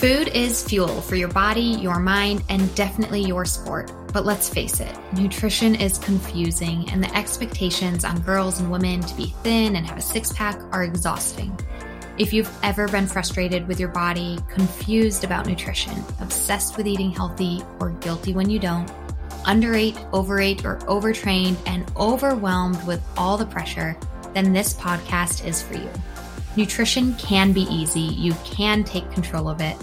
Food is fuel for your body, your mind, and definitely your sport. But let's face it, nutrition is confusing, and the expectations on girls and women to be thin and have a six pack are exhausting. If you've ever been frustrated with your body, confused about nutrition, obsessed with eating healthy, or guilty when you don't, underate, overate, or overtrained, and overwhelmed with all the pressure, then this podcast is for you. Nutrition can be easy, you can take control of it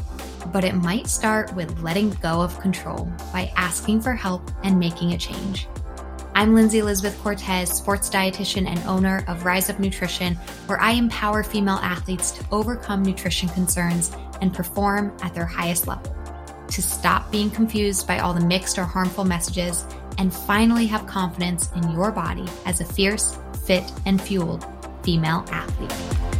but it might start with letting go of control by asking for help and making a change. I'm Lindsay Elizabeth Cortez, sports dietitian and owner of Rise Up Nutrition, where I empower female athletes to overcome nutrition concerns and perform at their highest level, to stop being confused by all the mixed or harmful messages, and finally have confidence in your body as a fierce, fit, and fueled female athlete.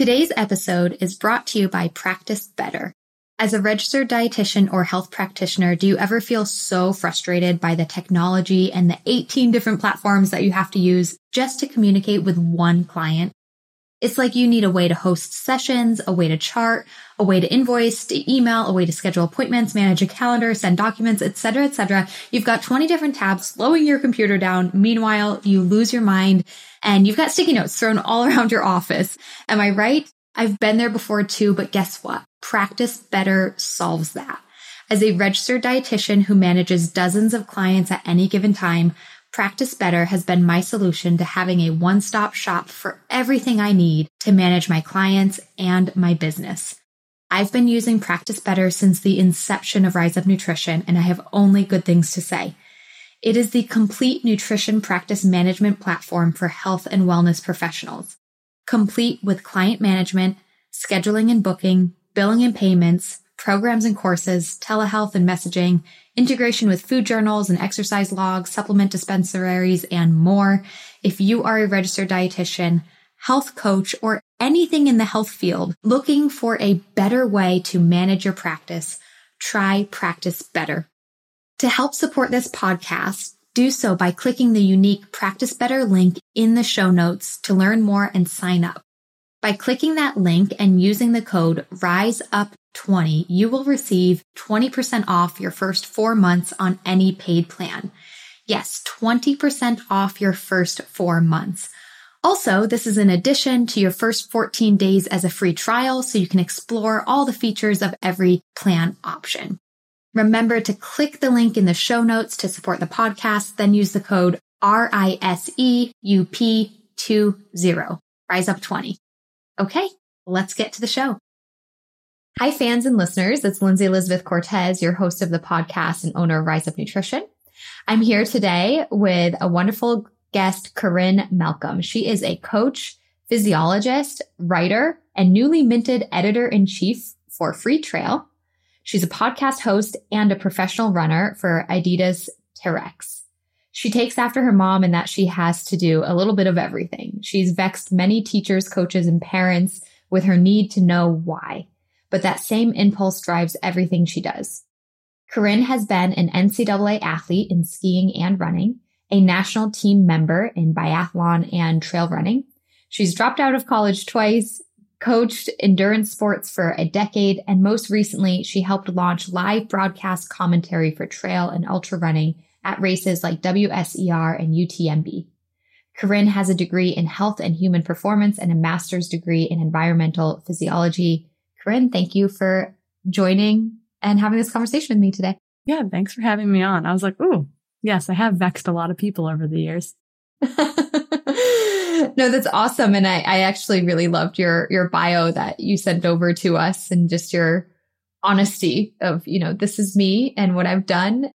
Today's episode is brought to you by Practice Better. As a registered dietitian or health practitioner, do you ever feel so frustrated by the technology and the 18 different platforms that you have to use just to communicate with one client? It's like you need a way to host sessions, a way to chart, a way to invoice, to email, a way to schedule appointments, manage a calendar, send documents, etc., etc. You've got 20 different tabs slowing your computer down. Meanwhile, you lose your mind and you've got sticky notes thrown all around your office. Am I right? I've been there before too, but guess what? Practice better solves that. As a registered dietitian who manages dozens of clients at any given time, Practice Better has been my solution to having a one-stop shop for everything I need to manage my clients and my business. I've been using Practice Better since the inception of Rise Up Nutrition, and I have only good things to say. It is the complete nutrition practice management platform for health and wellness professionals, complete with client management, scheduling and booking, billing and payments, programs and courses, telehealth and messaging, integration with food journals and exercise logs, supplement dispensaries, and more. If you are a registered dietitian, health coach, or anything in the health field looking for a better way to manage your practice, try Practice Better. To help support this podcast, do so by clicking the unique Practice Better link in the show notes to learn more and sign up. By clicking that link and using the code RISEUP20, you will receive 20% off your first four months on any paid plan. Yes, 20% off your first four months. Also, this is in addition to your first 14 days as a free trial, so you can explore all the features of every plan option. Remember to click the link in the show notes to support the podcast, then use the code RISEUP20, Rise Up 20. Okay, let's get to the show. Hi, fans and listeners. It's Lindsay Elizabeth Cortez, your host of the podcast and owner of Rise Up Nutrition. I'm here today with a wonderful guest, Corrine Malcolm. She is a coach, physiologist, writer, and newly minted editor in chief for Freetrail. She's a podcast host and a professional runner for Adidas Terrex. She takes after her mom in that she has to do a little bit of everything. She's vexed many teachers, coaches, and parents with her need to know why. But that same impulse drives everything she does. Corrine has been an NCAA athlete in skiing and running, a national team member in biathlon and trail running. She's dropped out of college twice, coached endurance sports for a decade, and most recently, she helped launch live broadcast commentary for trail and ultra running at races like WSER and UTMB. Corrine has a degree in health and human performance and a master's degree in environmental physiology. Corrine, thank you for joining and having this conversation with me today. Yeah, thanks for having me on. I was like, ooh, yes, I have vexed a lot of people over the years. no, that's awesome. And I, I actually really loved your your bio that you sent over to us and just your honesty of, you know, this is me and what I've done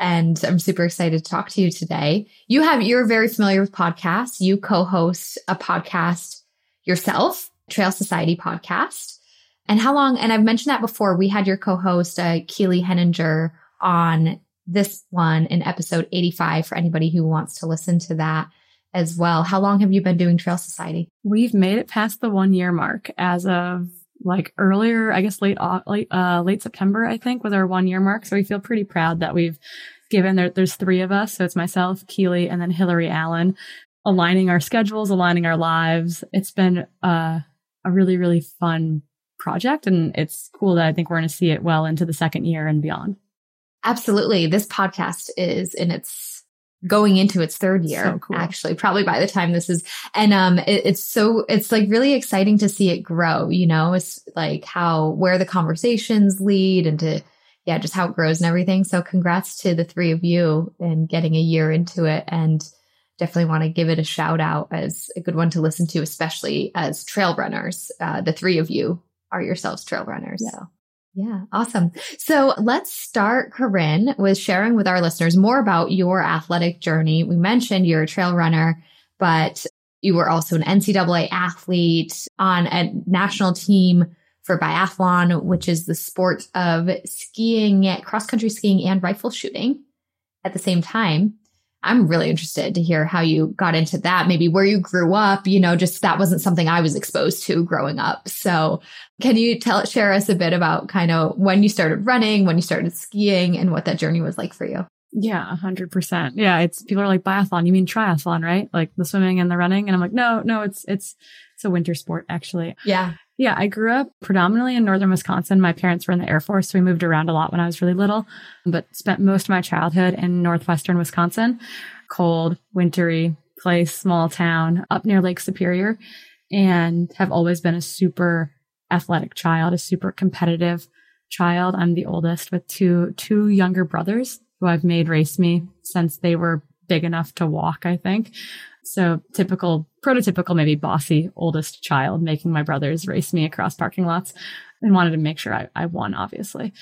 and I'm super excited to talk to you today. You have, you're very familiar with podcasts. You co-host a podcast yourself, Trail Society podcast. And how long, and I've mentioned that before, we had your co-host, uh, Keely Henninger on this one in episode 85 for anybody who wants to listen to that as well. How long have you been doing Trail Society? We've made it past the one year mark as of like earlier, I guess late, late, uh, late September, I think was our one year mark. So we feel pretty proud that we've given there, there's three of us. So it's myself, Keely, and then Hillary Allen aligning our schedules, aligning our lives. It's been, uh, a really, really fun project. And it's cool that I think we're going to see it well into the second year and beyond. Absolutely. This podcast is in its going into its third year, so cool. actually, probably by the time this is, and, um, it, it's so, it's like really exciting to see it grow, you know, it's like how, where the conversations lead and to, yeah, just how it grows and everything. So congrats to the three of you and getting a year into it and definitely want to give it a shout out as a good one to listen to, especially as trail runners. Uh, the three of you are yourselves trail runners. Yeah. So yeah, awesome. So let's start, Corrine, with sharing with our listeners more about your athletic journey. We mentioned you're a trail runner, but you were also an NCAA athlete on a national team for biathlon, which is the sport of skiing, cross country skiing, and rifle shooting at the same time. I'm really interested to hear how you got into that, maybe where you grew up, you know, just that wasn't something I was exposed to growing up. So can you tell, share us a bit about kind of when you started running, when you started skiing and what that journey was like for you? Yeah, hundred percent. Yeah. It's people are like biathlon. You mean triathlon, right? Like the swimming and the running. And I'm like, no, no, it's, it's, it's a winter sport actually. Yeah. Yeah, I grew up predominantly in northern Wisconsin. My parents were in the Air Force, so we moved around a lot when I was really little, but spent most of my childhood in northwestern Wisconsin. Cold, wintry place, small town up near Lake Superior, and have always been a super athletic child, a super competitive child. I'm the oldest with two two younger brothers who I've made race me since they were big enough to walk, I think. So typical, prototypical, maybe bossy oldest child making my brothers race me across parking lots and wanted to make sure I, I won, obviously.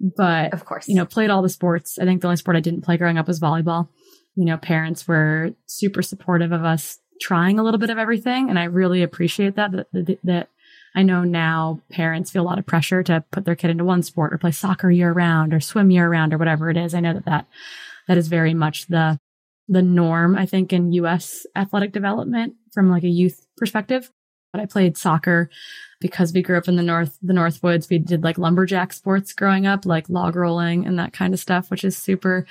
But of course, you know, played all the sports. I think the only sport I didn't play growing up was volleyball. You know, parents were super supportive of us trying a little bit of everything. And I really appreciate that, that, that, that I know now parents feel a lot of pressure to put their kid into one sport or play soccer year round or swim year round or whatever it is. I know that that, that is very much the the norm, I think, in US athletic development from like a youth perspective. But I played soccer because we grew up in the north, the North Woods. We did like lumberjack sports growing up, like log rolling and that kind of stuff, which is super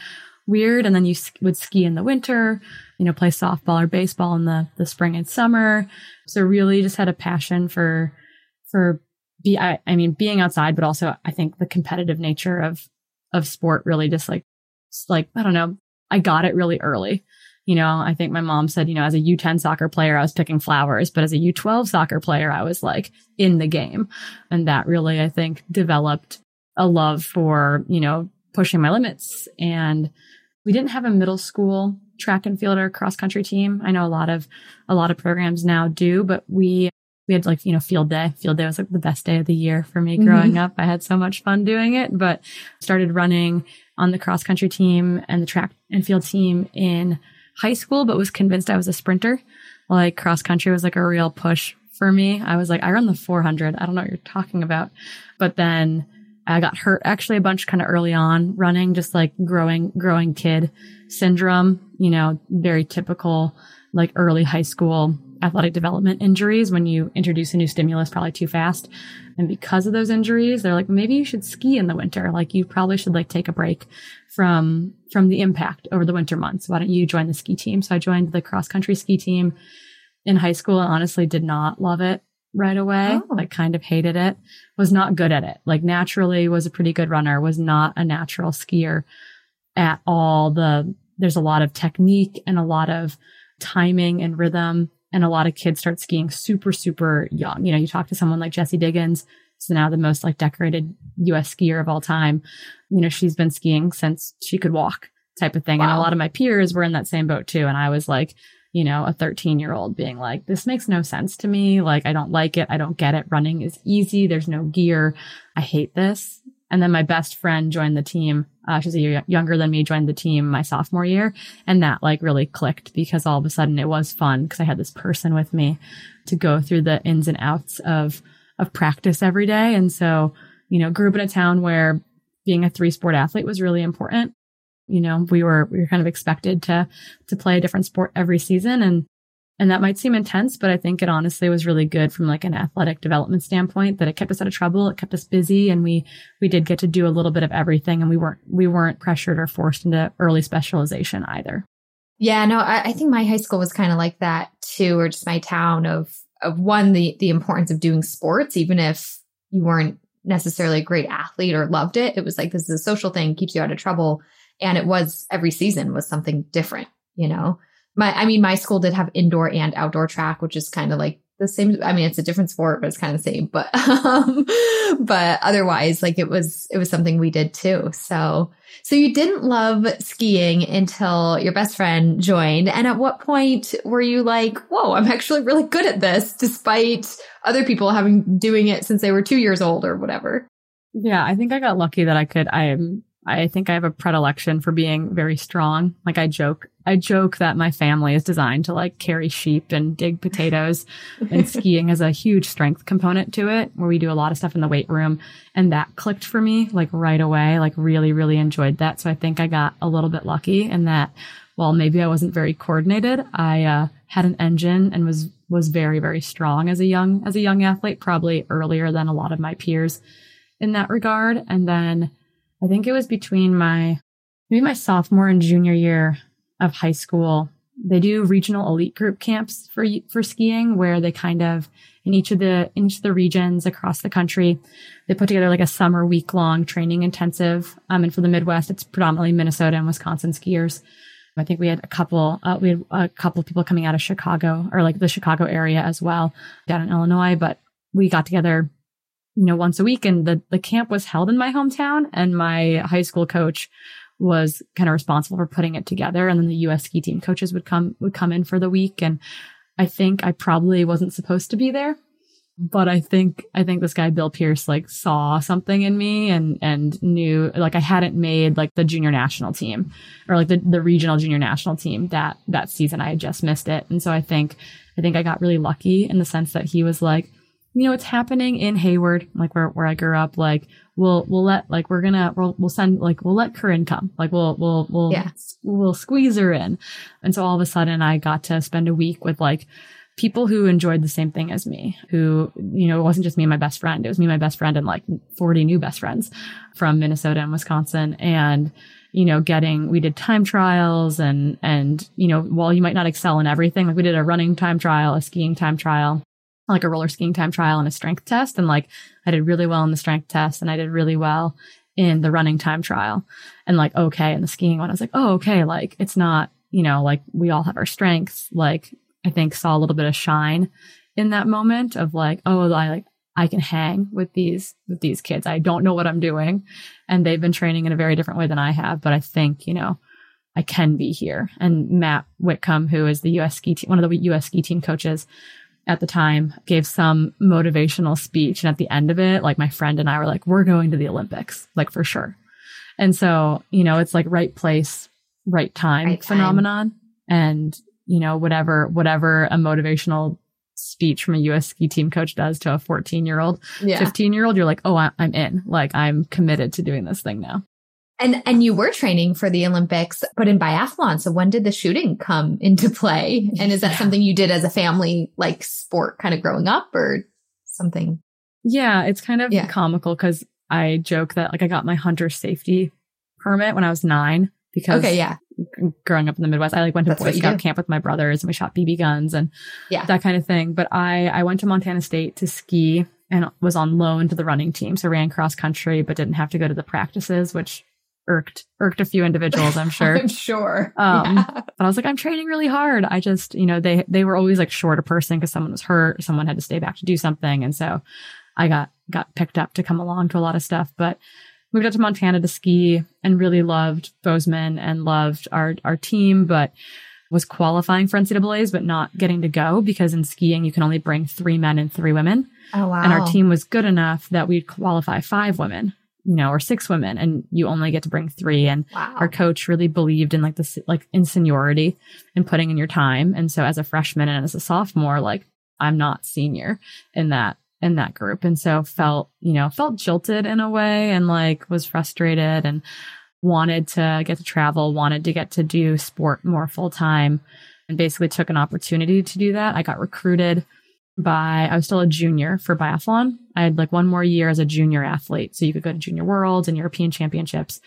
weird. And then you would ski in the winter, you know, play softball or baseball in the, the spring and summer. So really just had a passion for, for be, I, I mean, being outside, but also I think the competitive nature of, of sport really just like, like, I don't know, I got it really early. You know, I think my mom said, you know, as a U10 soccer player, I was picking flowers, but as a U12 soccer player, I was like in the game. And that really, I think, developed a love for, you know, pushing my limits. And we didn't have a middle school track and field or cross country team. I know a lot of, a lot of programs now do, but we, we had like, you know, field day. Field day was like the best day of the year for me growing mm-hmm. up. I had so much fun doing it, but started running on the cross country team and the track and field team in high school, but was convinced I was a sprinter. Like cross country was like a real push for me. I was like, I run the 400. I don't know what you're talking about. But then I got hurt actually a bunch kind of early on running, just like growing, growing kid syndrome, you know, very typical like early high school athletic development injuries when you introduce a new stimulus probably too fast. And because of those injuries, they're like, maybe you should ski in the winter. Like you probably should like take a break from, from the impact over the winter months. Why don't you join the ski team? So I joined the cross country ski team in high school and honestly did not love it right away. Oh. Like kind of hated it, was not good at it. Like naturally was a pretty good runner, was not a natural skier at all. The, there's a lot of technique and a lot of timing and rhythm and a lot of kids start skiing super, super young. You know, you talk to someone like Jessie Diggins, who's now the most like decorated US skier of all time. You know, she's been skiing since she could walk type of thing. Wow. And a lot of my peers were in that same boat too. And I was like, you know, a 13 year old being like, this makes no sense to me. Like, I don't like it. I don't get it. Running is easy. There's no gear. I hate this. And then my best friend joined the team. Uh, she's a year younger than me, joined the team my sophomore year. And that like really clicked because all of a sudden it was fun because I had this person with me to go through the ins and outs of, of practice every day. And so, you know, grew up in a town where being a three sport athlete was really important. You know, we were, we were kind of expected to, to play a different sport every season. And and that might seem intense, but I think it honestly was really good from like an athletic development standpoint that it kept us out of trouble. It kept us busy and we, we did get to do a little bit of everything and we weren't, we weren't pressured or forced into early specialization either. Yeah, no, I, I think my high school was kind of like that too, or just my town of, of one, the, the importance of doing sports, even if you weren't necessarily a great athlete or loved it. It was like, this is a social thing, keeps you out of trouble. And it was every season was something different, you know? My, I mean, my school did have indoor and outdoor track, which is kind of like the same. I mean, it's a different sport, but it's kind of the same. But, um, but otherwise, like it was, it was something we did too. So, so you didn't love skiing until your best friend joined. And at what point were you like, whoa, I'm actually really good at this, despite other people having doing it since they were two years old or whatever? Yeah, I think I got lucky that I could. I am I think I have a predilection for being very strong. Like I joke, I joke that my family is designed to like carry sheep and dig potatoes and skiing has a huge strength component to it where we do a lot of stuff in the weight room. And that clicked for me like right away, like really, really enjoyed that. So I think I got a little bit lucky in that while maybe I wasn't very coordinated, I uh, had an engine and was, was very, very strong as a young, as a young athlete, probably earlier than a lot of my peers in that regard. And then I think it was between my, maybe my sophomore and junior year of high school. They do regional elite group camps for, for skiing where they kind of, in each of the, in each of the regions across the country, they put together like a summer week long training intensive. Um, and for the Midwest, it's predominantly Minnesota and Wisconsin skiers. I think we had a couple, uh, we had a couple of people coming out of Chicago or like the Chicago area as well down in Illinois, but we got together you know, once a week. And the, the camp was held in my hometown and my high school coach was kind of responsible for putting it together. And then the US ski team coaches would come, would come in for the week. And I think I probably wasn't supposed to be there, but I think, I think this guy, Bill Pierce, like saw something in me and, and knew like I hadn't made like the junior national team or like the, the regional junior national team that, that season. I had just missed it. And so I think, I think I got really lucky in the sense that he was like, you know, it's happening in Hayward, like where, where I grew up. Like we'll, we'll let, like, we're gonna, we'll, we'll send, like, we'll let Corrine come. Like we'll, we'll, we'll, yeah. we'll squeeze her in. And so all of a sudden I got to spend a week with like people who enjoyed the same thing as me, who, you know, it wasn't just me and my best friend. It was me, and my best friend and like 40 new best friends from Minnesota and Wisconsin. And, you know, getting, we did time trials and, and, you know, while you might not excel in everything, like we did a running time trial, a skiing time trial, like a roller skiing time trial and a strength test. And like I did really well in the strength test and I did really well in the running time trial and like, okay. And the skiing one, I was like, oh, okay. Like it's not, you know, like we all have our strengths. Like I think saw a little bit of shine in that moment of like, oh, I like, I can hang with these, with these kids. I don't know what I'm doing and they've been training in a very different way than I have, but I think, you know, I can be here. And Matt Whitcomb, who is the US ski team, one of the US ski team coaches, at the time gave some motivational speech. And at the end of it, like my friend and I were like, we're going to the Olympics, like for sure. And so, you know, it's like right place, right time right phenomenon. Time. And, you know, whatever, whatever a motivational speech from a US ski team coach does to a 14 year old, yeah. 15 year old, you're like, oh, I'm in. Like I'm committed to doing this thing now. And and you were training for the Olympics, but in biathlon. So when did the shooting come into play? And is that yeah. something you did as a family, like sport, kind of growing up, or something? Yeah, it's kind of yeah. comical because I joke that like I got my hunter safety permit when I was nine because okay, yeah, growing up in the Midwest, I like went to That's Boy Scout camp with my brothers and we shot BB guns and yeah, that kind of thing. But I I went to Montana State to ski and was on loan to the running team, so ran cross country, but didn't have to go to the practices, which irked irked a few individuals i'm sure. I'm sure. Um yeah. but i was like i'm training really hard. I just you know they they were always like short a person because someone was hurt someone had to stay back to do something and so i got got picked up to come along to a lot of stuff. But moved out to montana to ski and really loved bozeman and loved our our team but was qualifying for ncaa's but not getting to go because in skiing you can only bring three men and three women. Oh wow and our team was good enough that we'd qualify five women you know, or six women and you only get to bring three. And wow. our coach really believed in like this, like in seniority and putting in your time. And so as a freshman and as a sophomore, like I'm not senior in that, in that group. And so felt, you know, felt jilted in a way and like was frustrated and wanted to get to travel, wanted to get to do sport more full time and basically took an opportunity to do that. I got recruited by, I was still a junior for biathlon. I had like one more year as a junior athlete. So you could go to junior worlds and European championships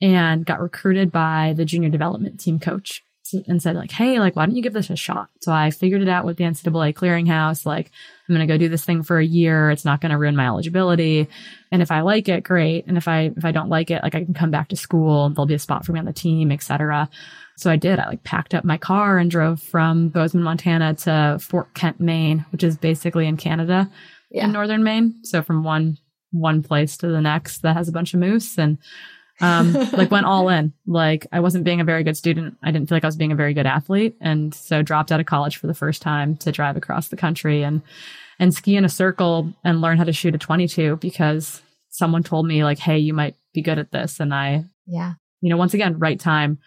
and got recruited by the junior development team coach. and said like, Hey, like, why don't you give this a shot? So I figured it out with the NCAA clearinghouse. Like, I'm going to go do this thing for a year. It's not going to ruin my eligibility. And if I like it, great. And if I, if I don't like it, like I can come back to school. There'll be a spot for me on the team, etc. So I did. I like packed up my car and drove from Bozeman, Montana to Fort Kent, Maine, which is basically in Canada yeah. in northern Maine. So from one one place to the next that has a bunch of moose and um like went all in. Like I wasn't being a very good student. I didn't feel like I was being a very good athlete and so dropped out of college for the first time to drive across the country and and ski in a circle and learn how to shoot a 22 because someone told me like hey you might be good at this and I yeah. You know, once again, right time,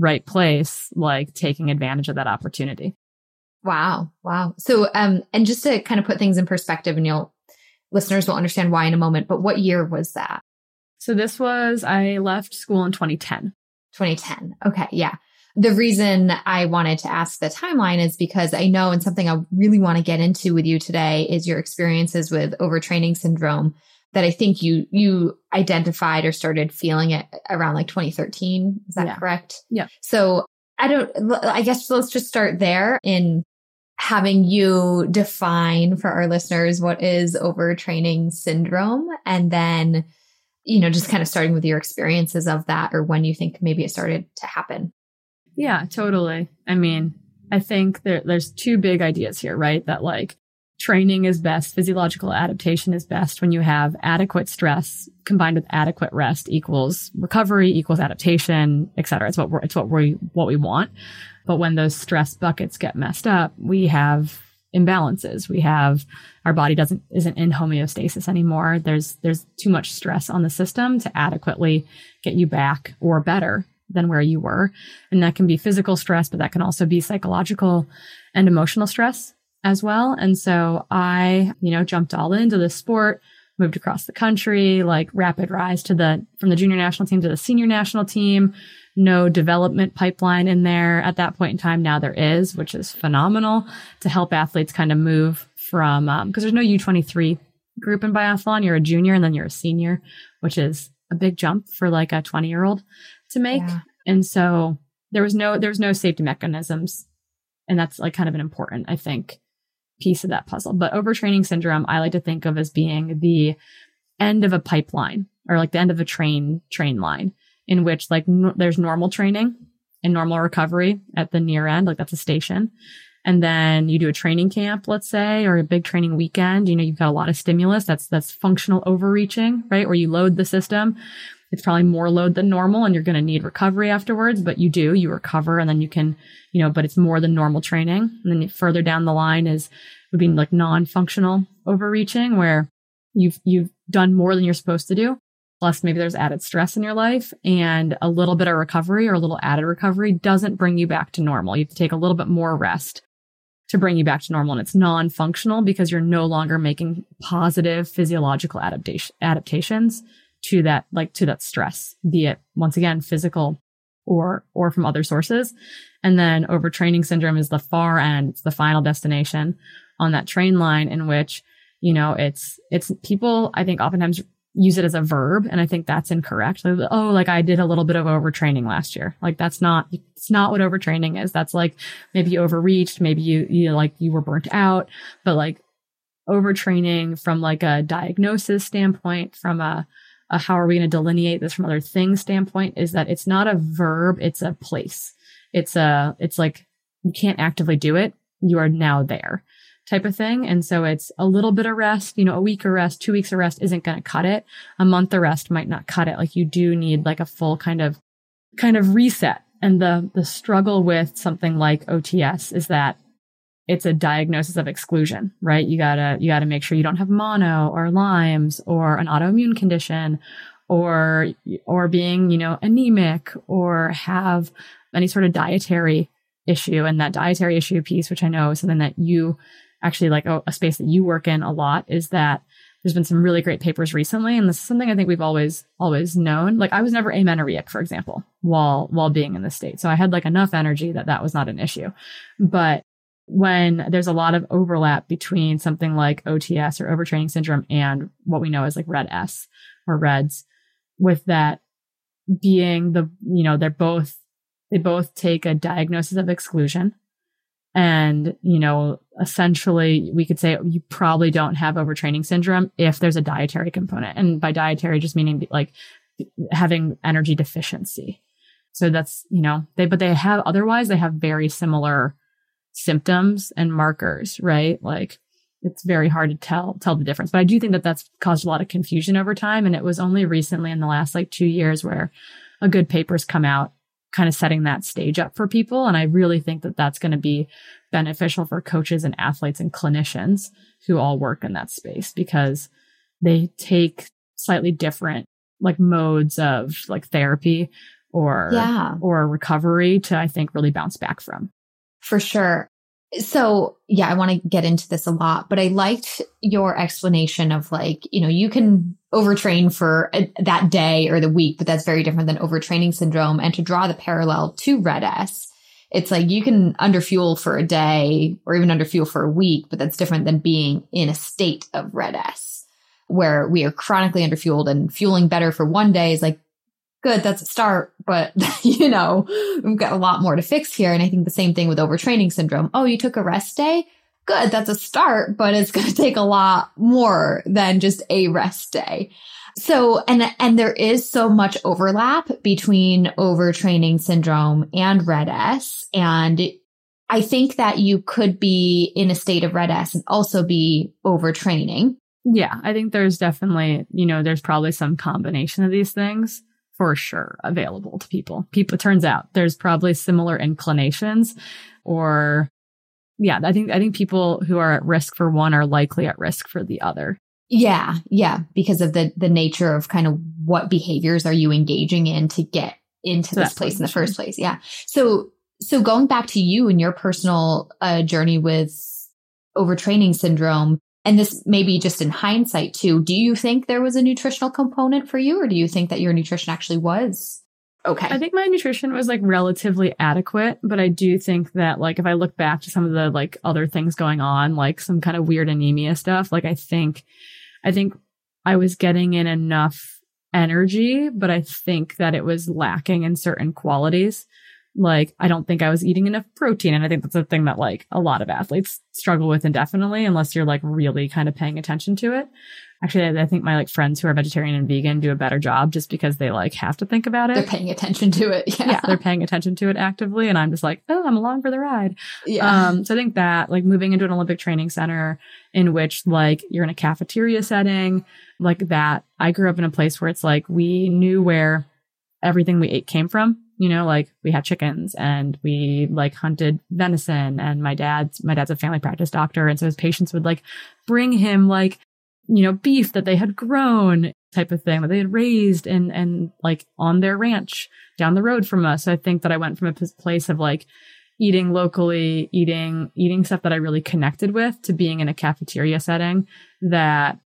right place, like taking advantage of that opportunity. Wow. Wow. So, um, and just to kind of put things in perspective and you'll, listeners will understand why in a moment, but what year was that? So this was, I left school in 2010. 2010. Okay. Yeah. The reason I wanted to ask the timeline is because I know and something I really want to get into with you today is your experiences with overtraining syndrome that I think you you identified or started feeling it around like 2013. Is that yeah. correct? Yeah. So I don't I guess let's just start there in having you define for our listeners what is overtraining syndrome and then you know just kind of starting with your experiences of that or when you think maybe it started to happen. Yeah, totally. I mean, I think there, there's two big ideas here, right? That like training is best, physiological adaptation is best when you have adequate stress combined with adequate rest equals recovery equals adaptation, et cetera. It's what we're, it's what we, what we want. But when those stress buckets get messed up, we have imbalances. We have our body doesn't isn't in homeostasis anymore. There's there's too much stress on the system to adequately get you back or better than where you were. And that can be physical stress, but that can also be psychological and emotional stress as well. And so I, you know, jumped all into the sport, moved across the country, like rapid rise to the, from the junior national team to the senior national team. No development pipeline in there at that point in time. Now there is, which is phenomenal to help athletes kind of move from, um, cause there's no U23 group in biathlon. You're a junior and then you're a senior, which is a big jump for like a 20 year old to make. Yeah. And so there was no, there was no safety mechanisms. And that's like kind of an important, I think, piece of that puzzle. But overtraining syndrome, I like to think of as being the end of a pipeline or like the end of a train, train line in which like n- there's normal training and normal recovery at the near end. Like that's a station. And then you do a training camp, let's say, or a big training weekend. You know, you've got a lot of stimulus. That's, that's functional overreaching, right? Where you load the system. It's probably more load than normal and you're going to need recovery afterwards, but you do, you recover and then you can, you know, but it's more than normal training. And then further down the line is would be like non-functional overreaching where you've, you've done more than you're supposed to do. Plus maybe there's added stress in your life and a little bit of recovery or a little added recovery doesn't bring you back to normal. You have to take a little bit more rest to bring you back to normal and it's non-functional because you're no longer making positive physiological adaptation adaptations to that like to that stress be it once again physical or or from other sources and then overtraining syndrome is the far end it's the final destination on that train line in which, you know, it's, it's people, I think oftentimes use it as a verb. And I think that's incorrect. Like, oh, like I did a little bit of overtraining last year. Like that's not, it's not what overtraining is. That's like maybe you overreached. Maybe you, you like you were burnt out, but like overtraining from like a diagnosis standpoint, from a, a how are we going to delineate this from other things standpoint is that it's not a verb. It's a place. It's a, it's like you can't actively do it. You are now there type of thing. And so it's a little bit of rest, you know, a week of rest, two weeks of rest isn't going to cut it. A month of rest might not cut it. Like you do need like a full kind of, kind of reset. And the, the struggle with something like OTS is that it's a diagnosis of exclusion, right? You gotta, you gotta make sure you don't have mono or Lyme's or an autoimmune condition or, or being, you know, anemic or have any sort of dietary issue. And that dietary issue piece, which I know is something that you actually like a, a space that you work in a lot is that there's been some really great papers recently and this is something i think we've always always known like i was never amenorrheic for example while while being in the state so i had like enough energy that that was not an issue but when there's a lot of overlap between something like ots or overtraining syndrome and what we know as like red s or reds with that being the you know they're both they both take a diagnosis of exclusion. And, you know, essentially we could say you probably don't have overtraining syndrome if there's a dietary component. And by dietary, just meaning like having energy deficiency. So that's, you know, they, but they have otherwise they have very similar symptoms and markers, right? Like it's very hard to tell, tell the difference. But I do think that that's caused a lot of confusion over time. And it was only recently in the last like two years where a good paper's come out kind of setting that stage up for people. And I really think that that's going to be beneficial for coaches and athletes and clinicians who all work in that space because they take slightly different like modes of like therapy or yeah. or recovery to I think really bounce back from. For sure. So yeah, I want to get into this a lot, but I liked your explanation of like, you know, you can overtrain for a, that day or the week, but that's very different than overtraining syndrome. And to draw the parallel to RED-S, it's like you can underfuel for a day or even underfuel for a week, but that's different than being in a state of RED-S where we are chronically underfueled and fueling better for one day is like good, that's a start, but you know, we've got a lot more to fix here. And I think the same thing with overtraining syndrome. Oh, you took a rest day? Good, that's a start, but it's going to take a lot more than just a rest day. So, and, and there is so much overlap between overtraining syndrome and RED-S. And I think that you could be in a state of RED-S and also be overtraining. Yeah, I think there's definitely, you know, there's probably some combination of these things for sure available to people. People, turns out there's probably similar inclinations or yeah, I think, I think people who are at risk for one are likely at risk for the other. Yeah. Yeah. Because of the, the nature of kind of what behaviors are you engaging in to get into so this place in the first place. Yeah. So, so going back to you and your personal uh, journey with overtraining syndrome, and this may be just in hindsight too. Do you think there was a nutritional component for you, or do you think that your nutrition actually was okay? I think my nutrition was like relatively adequate, but I do think that like if I look back to some of the like other things going on, like some kind of weird anemia stuff, like I think, I think I was getting in enough energy, but I think that it was lacking in certain qualities like I don't think I was eating enough protein. And I think that's a thing that like a lot of athletes struggle with indefinitely unless you're like really kind of paying attention to it. Actually, I think my like friends who are vegetarian and vegan do a better job just because they like have to think about it. They're paying attention to it. Yeah. yeah they're paying attention to it actively. And I'm just like, oh, I'm along for the ride. Yeah. Um, so I think that like moving into an Olympic training center in which like you're in a cafeteria setting like that, I grew up in a place where it's like we knew where everything we ate came from you know, like we had chickens and we like hunted venison and my dad's, my dad's a family practice doctor. And so his patients would like bring him like, you know, beef that they had grown type of thing that they had raised and, and like on their ranch down the road from us. So I think that I went from a place of like eating locally, eating, eating stuff that I really connected with to being in a cafeteria setting that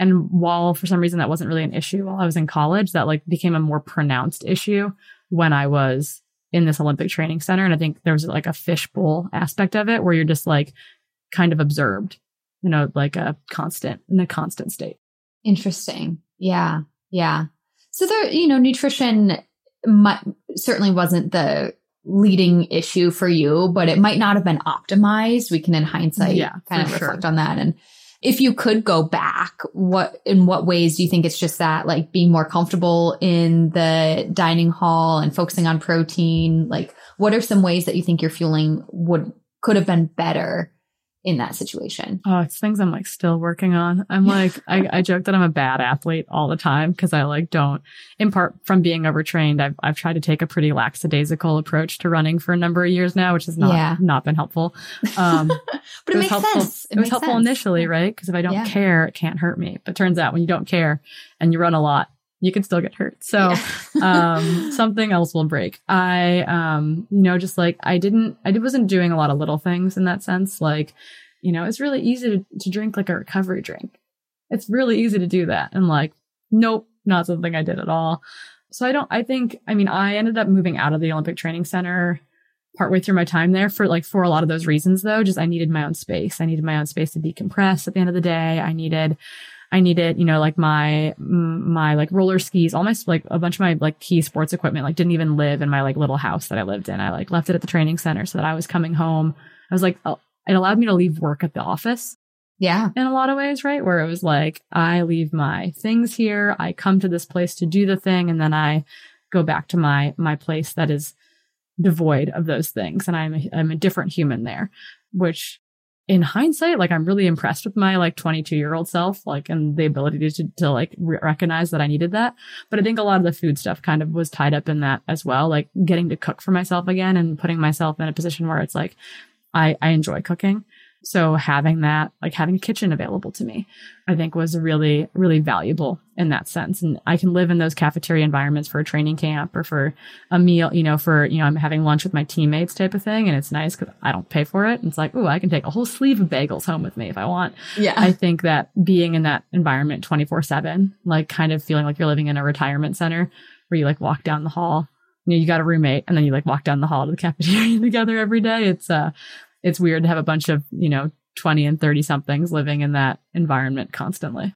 and while for some reason that wasn't really an issue while I was in college, that like became a more pronounced issue when I was in this Olympic training center. And I think there was like a fishbowl aspect of it where you're just like kind of observed, you know, like a constant in a constant state. Interesting. Yeah. Yeah. So there, you know, nutrition might, certainly wasn't the leading issue for you, but it might not have been optimized. We can in hindsight yeah, kind of reflect sure. on that and if you could go back, what in what ways do you think it's just that like being more comfortable in the dining hall and focusing on protein? Like what are some ways that you think your fueling would could have been better in that situation? Oh, it's things I'm like still working on. I'm like, I, I joke that I'm a bad athlete all the time because I like don't, in part from being overtrained, I've, I've tried to take a pretty lackadaisical approach to running for a number of years now, which has not, yeah. not been helpful. Um, but it, it makes helpful, sense. It, it was helpful sense. initially, right? Because if I don't yeah. care, it can't hurt me. But turns out when you don't care and you run a lot, you can still get hurt. So, yeah. um, something else will break. I, um, you know, just like I didn't, I wasn't doing a lot of little things in that sense. Like, you know, it's really easy to, to drink like a recovery drink. It's really easy to do that. And like, nope, not something I did at all. So I don't, I think, I mean, I ended up moving out of the Olympic Training Center partway through my time there for like, for a lot of those reasons though. Just I needed my own space. I needed my own space to decompress at the end of the day. I needed, I needed, you know, like my, my like roller skis, almost like a bunch of my like key sports equipment, like didn't even live in my like little house that I lived in. I like left it at the training center so that I was coming home. I was like, oh, it allowed me to leave work at the office. Yeah. In a lot of ways, right? Where it was like, I leave my things here. I come to this place to do the thing. And then I go back to my, my place that is devoid of those things. And I'm a, I'm a different human there, which in hindsight, like I'm really impressed with my like 22 year old self, like, and the ability to, to, like re- recognize that I needed that. But I think a lot of the food stuff kind of was tied up in that as well, like getting to cook for myself again and putting myself in a position where it's like, I, I enjoy cooking. So having that, like having a kitchen available to me, I think was really, really valuable in that sense. And I can live in those cafeteria environments for a training camp or for a meal, you know, for, you know, I'm having lunch with my teammates type of thing. And it's nice because I don't pay for it. And it's like, oh, I can take a whole sleeve of bagels home with me if I want. Yeah. I think that being in that environment 24 seven, like kind of feeling like you're living in a retirement center where you like walk down the hall you know, you got a roommate and then you like walk down the hall to the cafeteria together every day. It's, uh, it's weird to have a bunch of, you know, 20 and 30 somethings living in that environment constantly.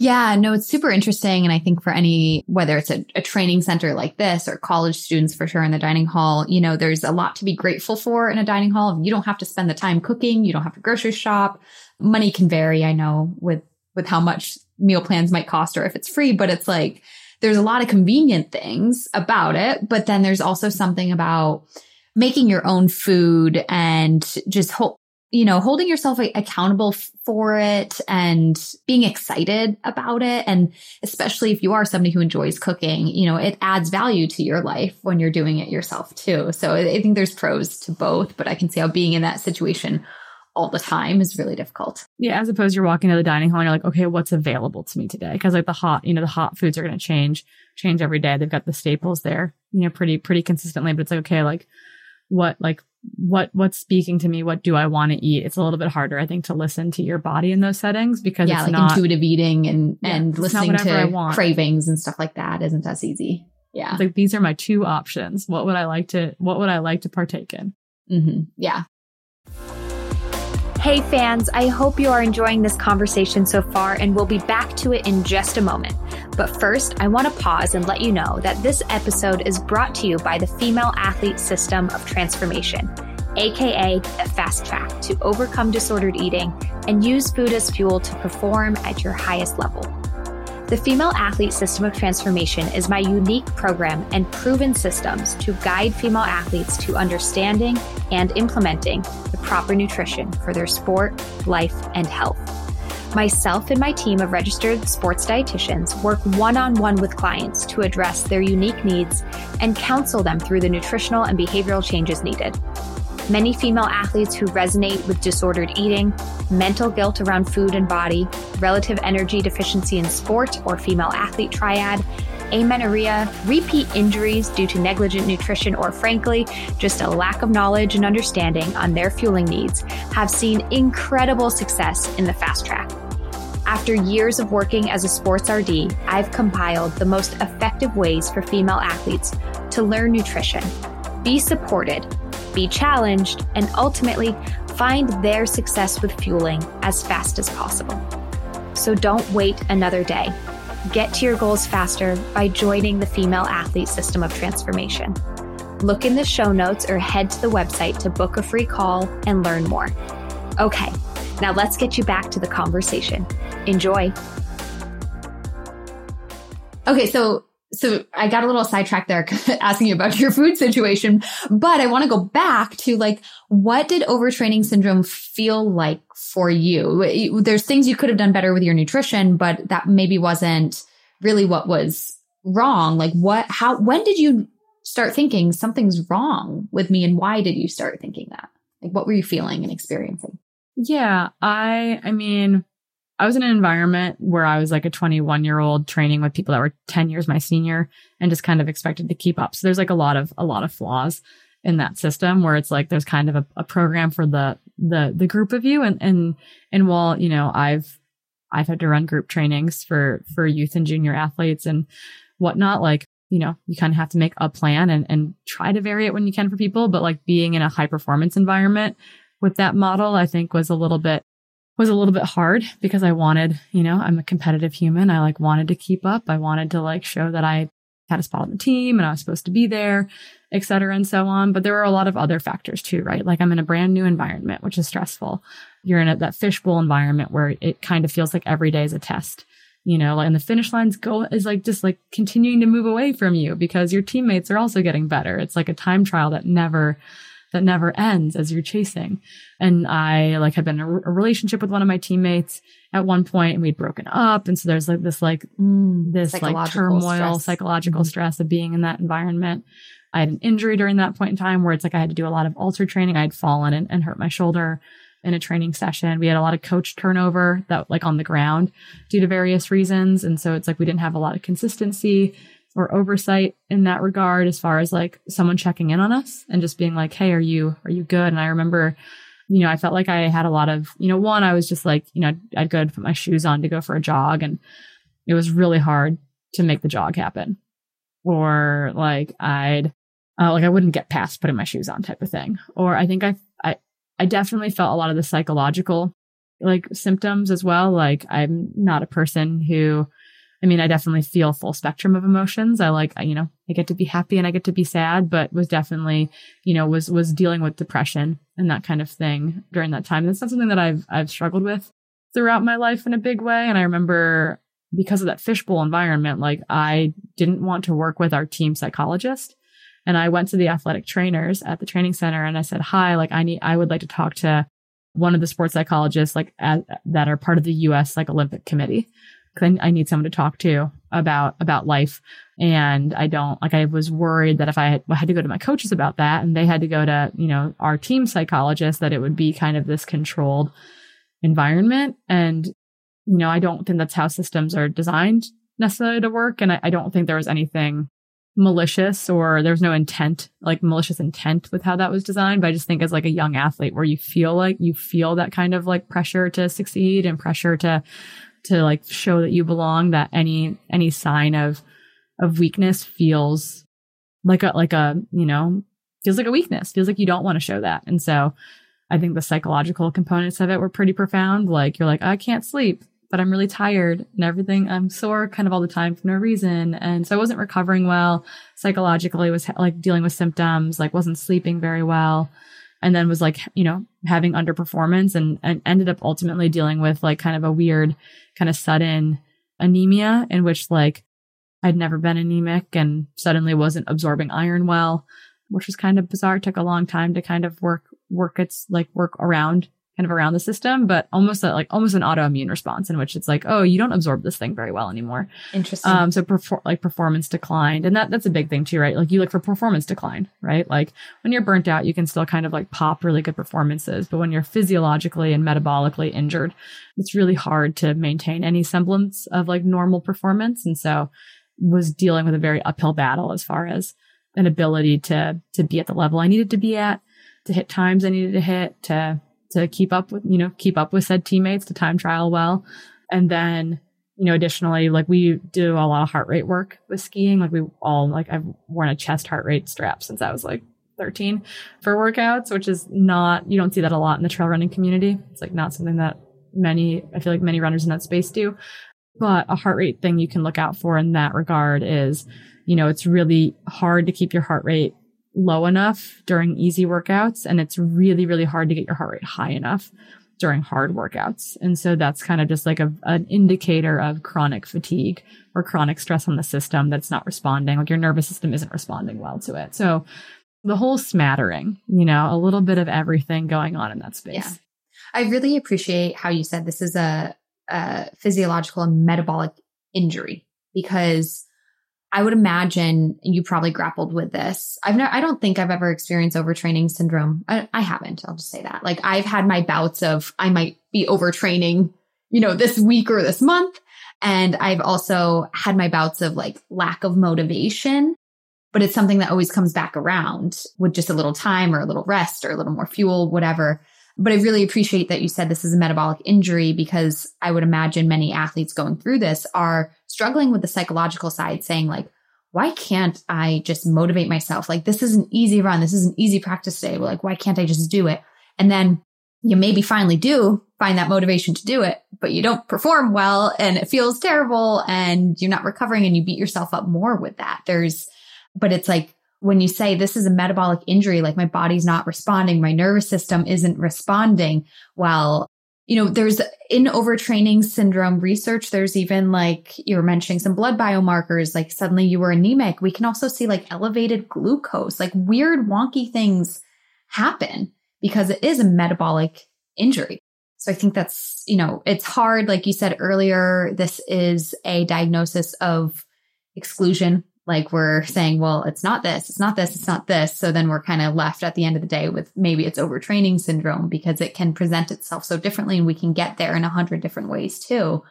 Yeah, no, it's super interesting. And I think for any, whether it's a, a, training center like this or college students for sure in the dining hall, you know, there's a lot to be grateful for in a dining hall. You don't have to spend the time cooking. You don't have to grocery shop. Money can vary. I know with, with how much meal plans might cost or if it's free, but it's like, there's a lot of convenient things about it. But then there's also something about, making your own food and just you know, holding yourself accountable for it and being excited about it. And especially if you are somebody who enjoys cooking, you know, it adds value to your life when you're doing it yourself too. So I think there's pros to both, but I can see how being in that situation all the time is really difficult. Yeah, as opposed to you're walking to the dining hall and you're like, okay, what's available to me today? Because like the hot, you know, the hot foods are going to change, change every day. They've got the staples there, you know, pretty, pretty consistently. But it's like, okay, like what like what what's speaking to me? What do i want to eat? It's a little bit harder i think to listen to your body in those settings because yeah it's like not, intuitive eating and yeah, and listening to cravings and stuff like that isn't as easy. Yeah. It's like these are my two options. What would i like to what would i like to partake in? Mm-hmm. yeah Hey fans, I hope you are enjoying this conversation so far and we'll be back to it in just a moment. But first, I want to pause and let you know that this episode is brought to you by the Female Athlete System of Transformation, aka the Fast Track to overcome disordered eating and use food as fuel to perform at your highest level. The Female Athlete System of Transformation is my unique program and proven systems to guide female athletes to understanding and implementing the proper nutrition for their sport, life, and health. Myself and my team of registered sports dietitians work one on one with clients to address their unique needs and counsel them through the nutritional and behavioral changes needed. Many female athletes who resonate with disordered eating, mental guilt around food and body, relative energy deficiency in sport or female athlete triad, amenorrhea, repeat injuries due to negligent nutrition, or frankly, just a lack of knowledge and understanding on their fueling needs, have seen incredible success in the fast track. After years of working as a sports RD, I've compiled the most effective ways for female athletes to learn nutrition, be supported, be challenged, and ultimately find their success with fueling as fast as possible. So don't wait another day. Get to your goals faster by joining the Female Athlete System of Transformation. Look in the show notes or head to the website to book a free call and learn more. Okay, now let's get you back to the conversation. Enjoy. Okay, so so I got a little sidetracked there asking you about your food situation, but I want to go back to like, what did overtraining syndrome feel like for you? There's things you could have done better with your nutrition, but that maybe wasn't really what was wrong. Like what, how, when did you start thinking something's wrong with me and why did you start thinking that? Like what were you feeling and experiencing? Yeah, I, I mean, I was in an environment where I was like a 21 year old training with people that were 10 years my senior and just kind of expected to keep up. So there's like a lot of, a lot of flaws in that system where it's like there's kind of a, a program for the, the, the group of you. And, and, and while, you know, I've, I've had to run group trainings for, for youth and junior athletes and whatnot, like, you know, you kind of have to make a plan and, and try to vary it when you can for people. But like being in a high performance environment with that model, I think was a little bit was a little bit hard because I wanted, you know, I'm a competitive human. I like wanted to keep up. I wanted to like show that I had a spot on the team and I was supposed to be there, et cetera, and so on. But there were a lot of other factors too, right? Like I'm in a brand new environment, which is stressful. You're in a, that fishbowl environment where it kind of feels like every day is a test. You know, and the finish lines go is like just like continuing to move away from you because your teammates are also getting better. It's like a time trial that never, that never ends as you're chasing. And I like had been in a, a relationship with one of my teammates at one point and we'd broken up. And so there's like this, like, mm, this like turmoil, stress. psychological mm-hmm. stress of being in that environment. I had an injury during that point in time where it's like I had to do a lot of alter training. I had fallen and, and hurt my shoulder in a training session. We had a lot of coach turnover that like on the ground due to various reasons. And so it's like we didn't have a lot of consistency or oversight in that regard as far as like someone checking in on us and just being like, Hey, are you, are you good? And I remember you know, I felt like I had a lot of, you know, one, I was just like, you know, I'd go to put my shoes on to go for a jog and it was really hard to make the jog happen. Or like I'd, uh, like I wouldn't get past putting my shoes on type of thing. Or I think I, I, I definitely felt a lot of the psychological like symptoms as well. Like I'm not a person who I mean, I definitely feel full spectrum of emotions. I like, you know, I get to be happy and I get to be sad, but was definitely, you know, was, was dealing with depression and that kind of thing during that time. That's not something that I've, I've struggled with throughout my life in a big way. And I remember because of that fishbowl environment, like I didn't want to work with our team psychologist. And I went to the athletic trainers at the training center and I said, hi, like I need, I would like to talk to one of the sports psychologists, like at, that are part of the U.S. like Olympic committee I, I, need someone to talk to about about life. And I don't like I was worried that if I had, I had to go to my coaches about that, and they had to go to you know our team psychologist, that it would be kind of this controlled environment. And you know I don't think that's how systems are designed necessarily to work. And I, I don't think there was anything malicious or there was no intent, like malicious intent with how that was designed. But I just think as like a young athlete where you feel like you feel that kind of like pressure to succeed and pressure to to like show that you belong that any any sign of of weakness feels like a like a you know feels like a weakness feels like you don't want to show that. And so i think the psychological components of it were pretty profound. Like you're like i can't sleep but i'm really tired and everything i'm sore kind of all the time for no reason. And so i wasn't recovering well. Psychologically was like dealing with symptoms like wasn't sleeping very well and then was like you know having underperformance and, and ended up ultimately dealing with like kind of a weird kind of sudden anemia in which like I'd never been anemic and suddenly wasn't absorbing iron well, which was kind of bizarre. It took a long time to kind of work work its like work around kind of around the system, but almost a, like almost an autoimmune response in which it's like, oh, you don't absorb this thing very well anymore. Interesting. Um, so perfor- like performance declined, and that that's a big thing too, right? Like you look for performance decline, right? Like when you're burnt out, you can still kind of like pop really good performances, but when you're physiologically and metabolically injured, it's really hard to maintain any semblance of like normal performance, and so was dealing with a very uphill battle as far as an ability to to be at the level I needed to be at, to hit times I needed to hit, to to keep up with, you know, keep up with said teammates to time trial well. And then, you know, additionally, like we do a lot of heart rate work with skiing. Like we all, like I've worn a chest heart rate strap since I was like 13 for workouts, which is not, you don't see that a lot in the trail running community. It's like not something that many, I feel like many runners in that space do. But a heart rate thing you can look out for in that regard is, you know, it's really hard to keep your heart rate low enough during easy workouts and it's really really hard to get your heart rate high enough during hard workouts. And so that's kind of just like a, an indicator of chronic fatigue or chronic stress on the system that's not responding like your nervous system isn't responding well to it. So the whole smattering you know a little bit of everything going on in that space. Yeah. i really appreciate how you said this is a, a physiological and metabolic injury because I would imagine you probably grappled with this. I've never, I don't think I've ever experienced overtraining syndrome. I, I haven't. I'll just say that. Like I've had my bouts of I might be overtraining, you know, this week or this month. And I've also had my bouts of like lack of motivation, but it's something that always comes back around with just a little time or a little rest or a little more fuel, whatever. But I really appreciate that you said this is a metabolic injury because I would imagine many athletes going through this are struggling with the psychological side, saying, like, why can't I just motivate myself? Like, this is an easy run. This is an easy practice day. Like, why can't I just do it? And then you maybe finally do find that motivation to do it, but you don't perform well and it feels terrible and you're not recovering and you beat yourself up more with that. There's, but it's like when you say this is a metabolic injury, like my body's not responding, my nervous system isn't responding. Well, you know, there's in overtraining syndrome research, there's even like you were mentioning some blood biomarkers, like suddenly you were anemic. We can also see like elevated glucose, like weird wonky things happen because it is a metabolic injury. So I think that's, you know, it's hard. Like you said earlier, this is a diagnosis of exclusion. Like we're saying, well, it's not this, it's not this, it's not this. So then we're kind of left at the end of the day with maybe it's overtraining syndrome because it can present itself so differently and we can get there in a hundred different ways too.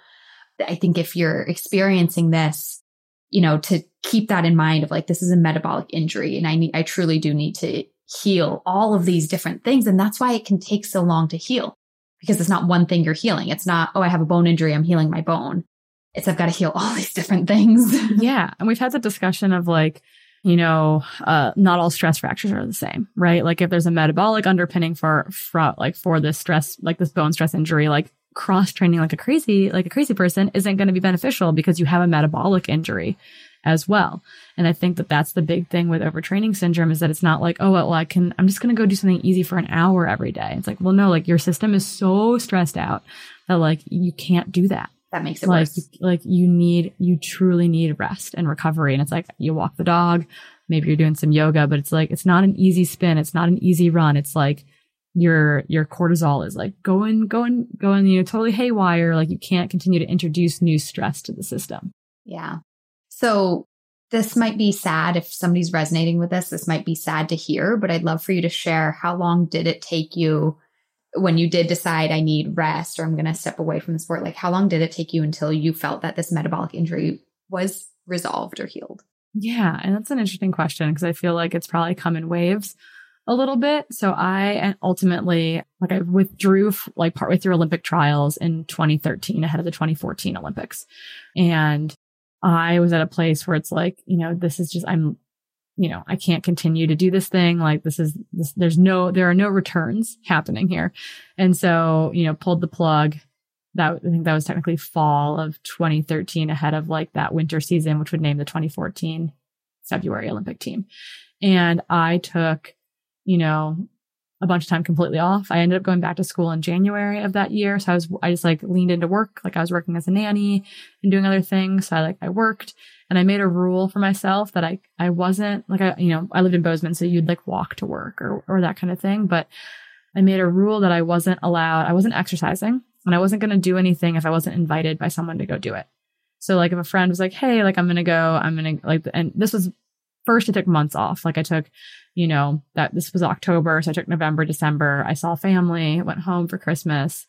I think if you're experiencing this, you know, to keep that in mind of like, this is a metabolic injury and I need, I truly do need to heal all of these different things. And that's why it can take so long to heal because it's not one thing you're healing. It's not, oh, I have a bone injury. I'm healing my bone. It's, I've got to heal all these different things. yeah. And we've had the discussion of like, you know, uh, not all stress fractures are the same, right? Like if there's a metabolic underpinning for, for like for this stress, like this bone stress injury, like cross training like a crazy, like a crazy person isn't going to be beneficial because you have a metabolic injury as well. And I think that that's the big thing with overtraining syndrome is that it's not like, oh, well, I can, I'm just going to go do something easy for an hour every day. It's like, well, no, like your system is so stressed out that like you can't do that. That makes it like, worse. Like you need, you truly need rest and recovery. And it's like you walk the dog, maybe you're doing some yoga, but it's like, it's not an easy spin. It's not an easy run. It's like, your your cortisol is like going going going you know totally haywire like you can't continue to introduce new stress to the system yeah so this might be sad if somebody's resonating with this. This might be sad to hear, but I'd love for you to share how long did it take you when you did decide I need rest or I'm going to step away from the sport? Like, how long did it take you until you felt that this metabolic injury was resolved or healed? Yeah. And that's an interesting question because I feel like it's probably come in waves a little bit. So I ultimately, like I withdrew like partway through Olympic trials in 2013 ahead of the 2014 Olympics. And I was at a place where it's like, you know, this is just, I'm, you know, I can't continue to do this thing. Like this is, this, there's no, there are no returns happening here. And so, you know, pulled the plug. That I think that was technically fall of 2013 ahead of like that winter season, which would name the 2014 February Olympic team. And I took, you know, a bunch of time completely off. I ended up going back to school in January of that year. So I was, I just like leaned into work. Like I was working as a nanny and doing other things. So I like, I worked and I made a rule for myself that I, I wasn't like, I, you know, I lived in Bozeman. So you'd like walk to work or, or that kind of thing. But I made a rule that I wasn't allowed, I wasn't exercising and I wasn't going to do anything if I wasn't invited by someone to go do it. So like if a friend was like, Hey, like I'm going to go, I'm going to like, and this was first I took months off. Like I took, you know, that this was October. So I took November, December. I saw family, went home for Christmas,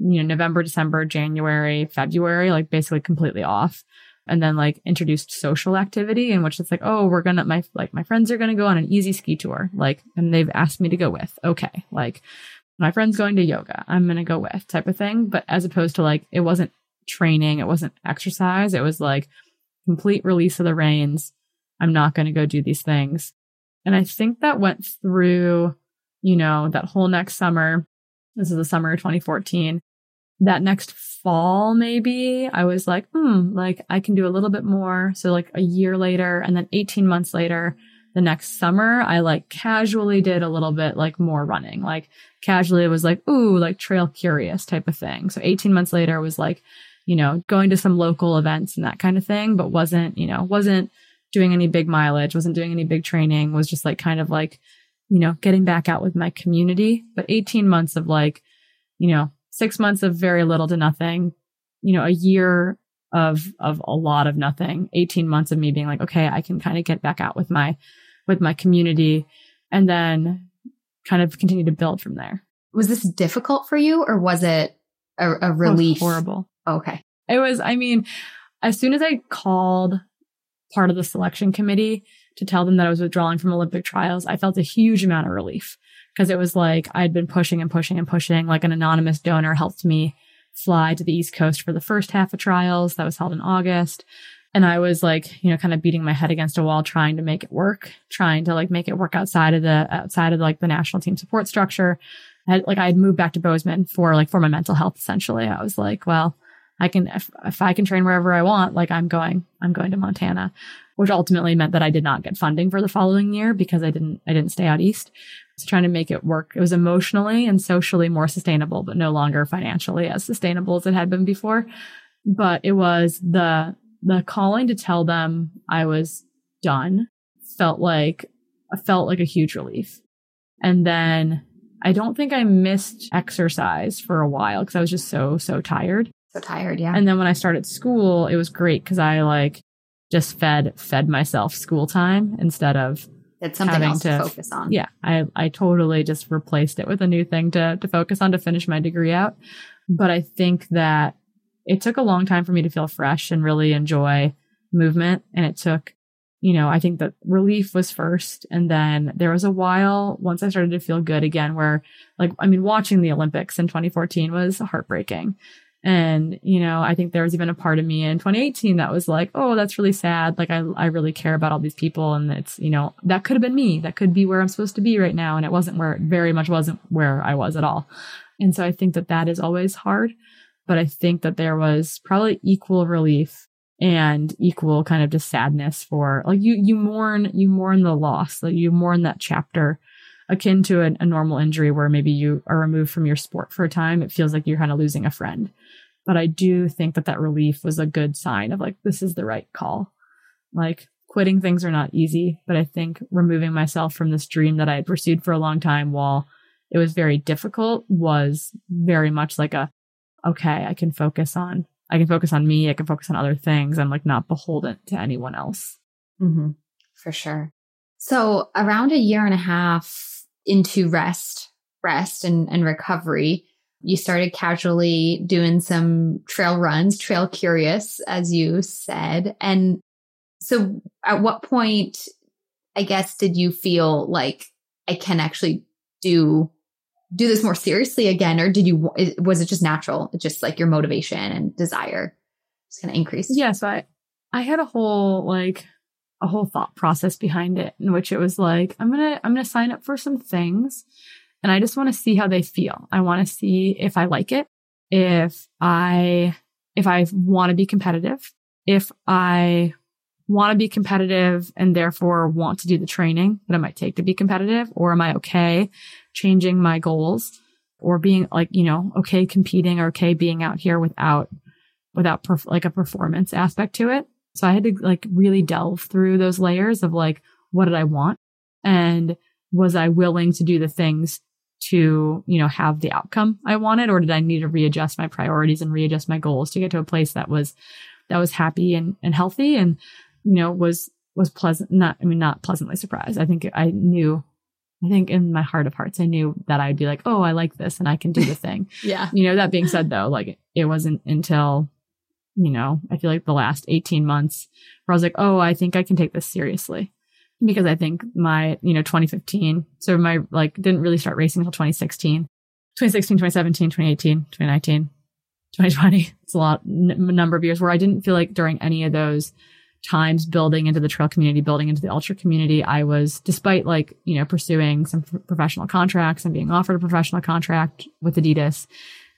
you know, November, December, January, February, like basically completely off. And then like introduced social activity in which it's like, oh, we're gonna, my, like my friends are gonna go on an easy ski tour. Like, and they've asked me to go with. Okay. Like my friend's going to yoga. I'm gonna go with type of thing. But as opposed to like, it wasn't training. It wasn't exercise. It was like complete release of the reins I'm not to go do these things. And I think that went through, you know, that whole next summer. This is the summer of 2014. That next fall, maybe I was like, hmm, like I can do a little bit more. So like a year later and then 18 months later, the next summer, I like casually did a little bit like more running. Like casually it was like, ooh, like trail curious type of thing. So 18 months later was like, you know, going to some local events and that kind of thing, but wasn't, you know, wasn't doing any big mileage, wasn't doing any big training, was just like kind of like, you know, getting back out with my community. But 18 months of like, you know, six months of very little to nothing, you know, a year of, of a lot of nothing, 18 months of me being like, okay, I can kind of get back out with my, with my community and then kind of continue to build from there. Was this difficult for you or was it a, a relief? horrible. Okay. It was, I mean, as soon as I called part of the selection committee to tell them that I was withdrawing from Olympic trials, I felt a huge amount of relief because it was like I'd been pushing and pushing and pushing. Like an anonymous donor helped me fly to the East Coast for the first half of trials that was held in August. And I was like, you know, kind of beating my head against a wall trying to make it work, trying to like make it work outside of the, outside of like the national team support structure. I, had, like I had moved back to Bozeman for like for my mental health. Essentially, I was like, well, I can if, if I can train wherever I want, like I'm going, I'm going to Montana, which ultimately meant that I did not get funding for the following year because I didn't I didn't stay out east. So trying to make it work. It was emotionally and socially more sustainable, but no longer financially as sustainable as it had been before. But it was the the calling to tell them I was done felt like felt like a huge relief. And then I don't think I missed exercise for a while because I was just so so tired. So tired, yeah. And then when I started school, it was great because I like just fed fed myself school time instead of it's something else to, to, focus on. Yeah, I I totally just replaced it with a new thing to to focus on to finish my degree out. But I think that it took a long time for me to feel fresh and really enjoy movement, and it took you know, I think that relief was first. And then there was a while once I started to feel good again, where like, I mean, watching the Olympics in 2014 was heartbreaking. And, you know, I think there was even a part of me in 2018 that was like, oh, that's really sad. Like, I, I really care about all these people. And it's, you know, that could have been me. That could be where I'm supposed to be right now. And it wasn't where it very much wasn't where I was at all. And so I think that that is always hard. But I think that there was probably equal relief and equal kind of just sadness for like you, you mourn, you mourn the loss, like you mourn that chapter akin to a, a normal injury where maybe you are removed from your sport for a time. It feels like you're kind of losing a friend. But I do think that that relief was a good sign of like, this is the right call. Like quitting things are not easy, but I think removing myself from this dream that I had pursued for a long time while it was very difficult was very much like a, okay, I can focus on, I can focus on me. I can focus on other things. I'm like not beholden to anyone else. Mm-hmm. For sure. So around a year and a half into rest, rest and, and recovery, you started casually doing some trail runs, trail curious, as you said. And so at what point, I guess, did you feel like I can actually do do this more seriously again or did you was it just natural just like your motivation and desire just kind of increased yeah so i i had a whole like a whole thought process behind it in which it was like i'm gonna i'm gonna sign up for some things and I just want to see how they feel. I want to see if I like it, if I, if I want to be competitive, if I want to be competitive and therefore want to do the training that it might take to be competitive, or am I okay changing my goals or being like, you know, okay competing or okay being out here without, without perf- like a performance aspect to it. So I had to like really delve through those layers of like, what did I want? And was I willing to do the things to, you know, have the outcome I wanted? Or did I need to readjust my priorities and readjust my goals to get to a place that was, that was happy and, and healthy and, you know, was, was pleasant, not, I mean, not pleasantly surprised. I think I knew, I think in my heart of hearts, I knew that I'd be like, oh, I like this and I can do the thing. yeah. You know, that being said though, like it wasn't until, you know, I feel like the last 18 months where I was like, oh, I think I can take this seriously because I think my, you know, 2015, so my like didn't really start racing until 2016, 2016, 2017, 2018, 2019, 2020. It's a lot, n- number of years where I didn't feel like during any of those times building into the trail community, building into the ultra community, I was, despite like, you know, pursuing some professional contracts and being offered a professional contract with Adidas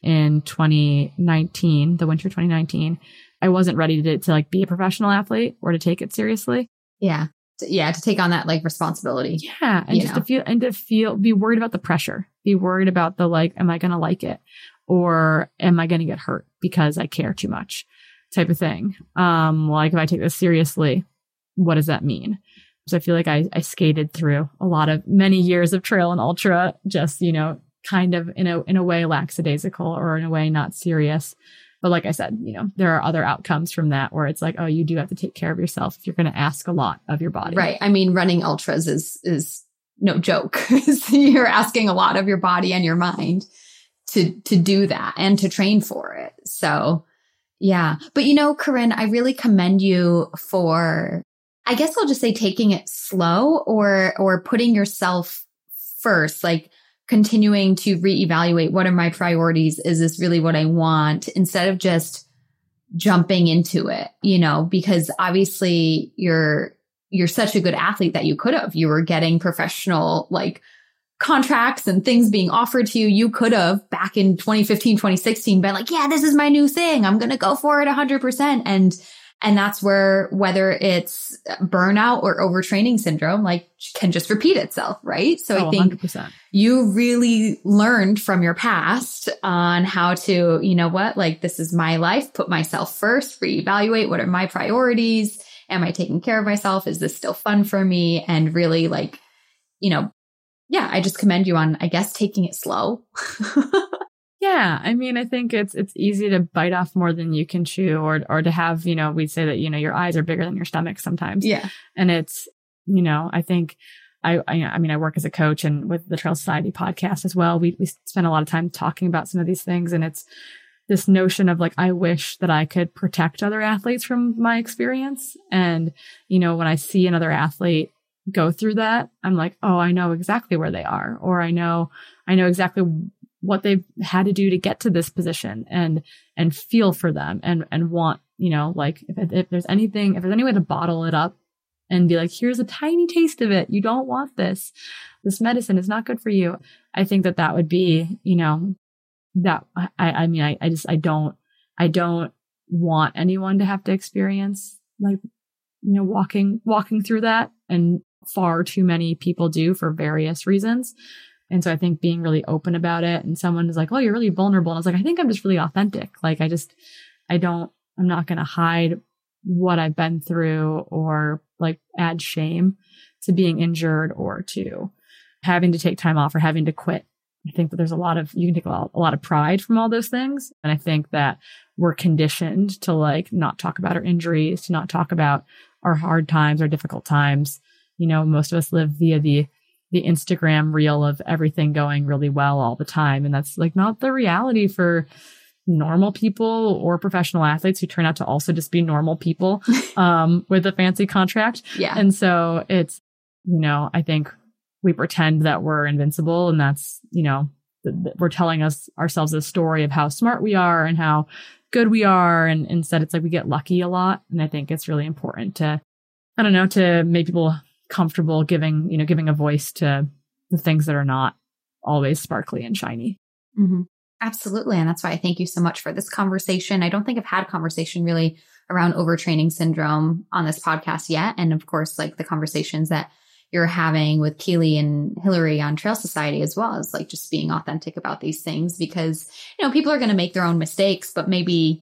in 2019, the winter 2019, I wasn't ready to, to like be a professional athlete or to take it seriously. Yeah to, yeah, to take on that like responsibility. Yeah. And just know? to feel, and to feel, be worried about the pressure, be worried about the like, am I going to like it? Or am I going to get hurt because I care too much type of thing? Um, like if I take this seriously, what does that mean? So I feel like I, I skated through a lot of many years of trail and ultra, just, you know, kind of in a, in a way lackadaisical or in a way not serious. But like I said, you know, there are other outcomes from that where it's like, oh, you do have to take care of yourself if you're going to ask a lot of your body. Right. I mean, running ultras is, is no joke. you're asking a lot of your body and your mind to, to do that and to train for it. So yeah. But you know, Corrine, I really commend you for, I guess I'll just say taking it slow or, or putting yourself first. Like, continuing to reevaluate what are my priorities? Is this really what I want? Instead of just jumping into it, you know, because obviously you're, you're such a good athlete that you could have. You were getting professional like contracts and things being offered to you, you could have back in 2015, 2016 been like, yeah, this is my new thing. I'm going to go for it 100%. And and that's where whether it's burnout or overtraining syndrome, like can just repeat itself, right? So Oh, I think 100%. you really learned from your past on how to, you know what, like this is my life, put myself first, reevaluate what are my priorities. Am I taking care of myself? Is this still fun for me? And really like, you know, yeah, I just commend you on, I guess, taking it slow. Yeah, I mean, I think it's it's easy to bite off more than you can chew, or or to have, you know, we say that you know your eyes are bigger than your stomach sometimes, yeah. and it's, you know, I think I, I I mean I work as a coach and with the Trail Society podcast as well. We we spend a lot of time talking about some of these things, and it's this notion of like I wish that I could protect other athletes from my experience, and you know, when I see another athlete go through that, I'm like, oh, I know exactly where they are, or I know I know exactly what they've had to do to get to this position and and feel for them and and want you know like if, if there's anything if there's any way to bottle it up and be like here's a tiny taste of it. You don't want this. This medicine is not good for you. I think that that would be you know that i i mean i, I just i don't i don't want anyone to have to experience like you know walking walking through that and far too many people do for various reasons and so I think being really open about it and someone is like, Oh, you're really vulnerable. And I was like, I think I'm just really authentic. Like I just, I don't, I'm not going to hide what I've been through or like add shame to being injured or to having to take time off or having to quit. I think that there's a lot of, you can take a lot, a lot of pride from all those things. And I think that we're conditioned to like not talk about our injuries, to not talk about our hard times, our difficult times. You know, most of us live via the the Instagram reel of everything going really well all the time. And that's like not the reality for normal people or professional athletes who turn out to also just be normal people um, with a fancy contract. Yeah. And so it's, you know, I think we pretend that we're invincible and that's, you know, th- th- we're telling us ourselves a story of how smart we are and how good we are. And instead it's like we get lucky a lot. And I think it's really important to, I don't know, to make people comfortable giving, you know, giving a voice to the things that are not always sparkly and shiny. Mm-hmm. Absolutely. And that's why I thank you so much for this conversation. I don't think I've had a conversation really around overtraining syndrome on this podcast yet. And of course, like the conversations that you're having with Keely and Hillary on Trail Society as well as like just being authentic about these things because, you know, people are going to make their own mistakes, but maybe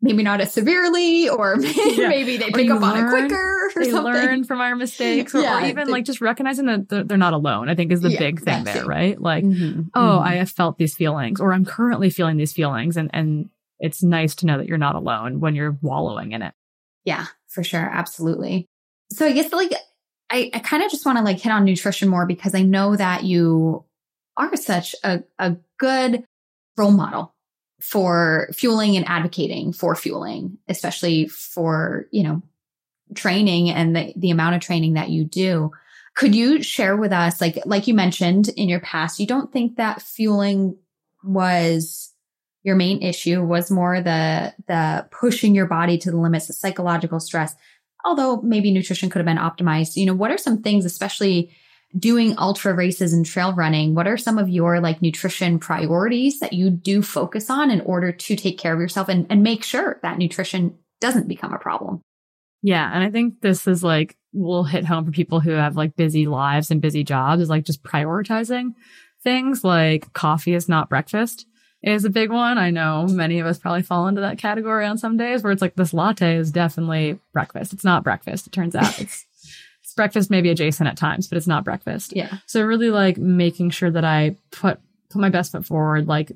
maybe not as severely, or maybe, Yeah. maybe they pick up on it quicker or They something. learn from our mistakes or, or even they- like just recognizing that they're- they're not alone, I think is the Yeah, big thing there, too. right? Like, Mhm, oh, mhm. I have felt these feelings or I'm currently feeling these feelings. And, and it's nice to know that you're not alone when you're wallowing in it. Yeah, for sure. Absolutely. So I guess like I, I kind of just want to like hit on nutrition more because I know that you are such a, a good role model for fueling and advocating for fueling, especially for, you know, training and the, the amount of training that you do. Could you share with us, like, like you mentioned in your past, you don't think that fueling was your main issue was more the the pushing your body to the limits, the psychological stress. Although maybe nutrition could have been optimized. You know, what are some things, especially doing ultra races and trail running? What are some of your like nutrition priorities that you do focus on in order to take care of yourself and, and make sure that nutrition doesn't become a problem? Yeah. And I think this is like, will hit home for people who have like busy lives and busy jobs is like just prioritizing things like coffee is not breakfast is a big one. I know many of us probably fall into that category on some days where it's like this latte is definitely breakfast. It's not breakfast. It turns out it's, breakfast maybe adjacent at times, but it's not breakfast. Yeah. So really like making sure that I put put my best foot forward. Like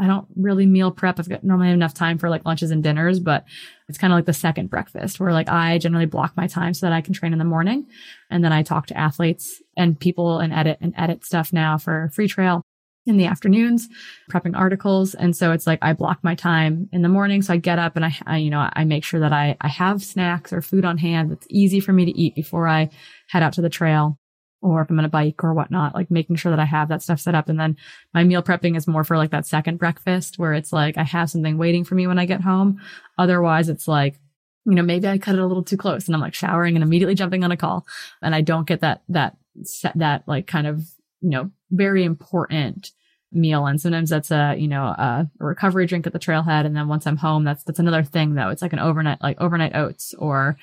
I don't really meal prep. I've got normally enough time for like lunches and dinners, but it's kind of like the second breakfast where like I generally block my time so that I can train in the morning. And then I talk to athletes and people and edit and edit stuff now for FreeTrail in the afternoons, prepping articles. And so it's like I block my time in the morning. So I get up and I, I you know, I make sure that I, I have snacks or food on hand that's easy for me to eat before I head out to the trail or if I'm on a bike or whatnot, like making sure that I have that stuff set up. And then my meal prepping is more for like that second breakfast where it's like I have something waiting for me when I get home. Otherwise, it's like, you know, maybe I cut it a little too close and I'm like showering and immediately jumping on a call and I don't get that, that, set, that like kind of you know, very important meal. And sometimes that's a, you know, a, recovery drink at the trailhead. And then once I'm home, that's, that's another thing though. It's like an overnight, like overnight oats or,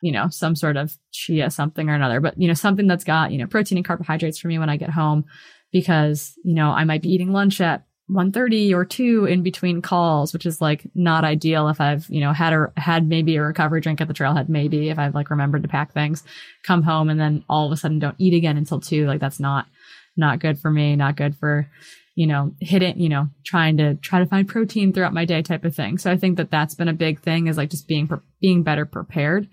you know, some sort of chia something or another, but you know, something that's got, you know, protein and carbohydrates for me when I get home because, you know, I might be eating lunch at 1.30 or 2 in between calls, which is like not ideal if I've, you know, had a, had maybe a recovery drink at the trailhead, maybe if I've like remembered to pack things, come home and then all of a sudden don't eat again until 2. Like that's not, not good for me, not good for, you know, hitting, you know, trying to try to find protein throughout my day type of thing. So I think that that's been a big thing is like just being, being better prepared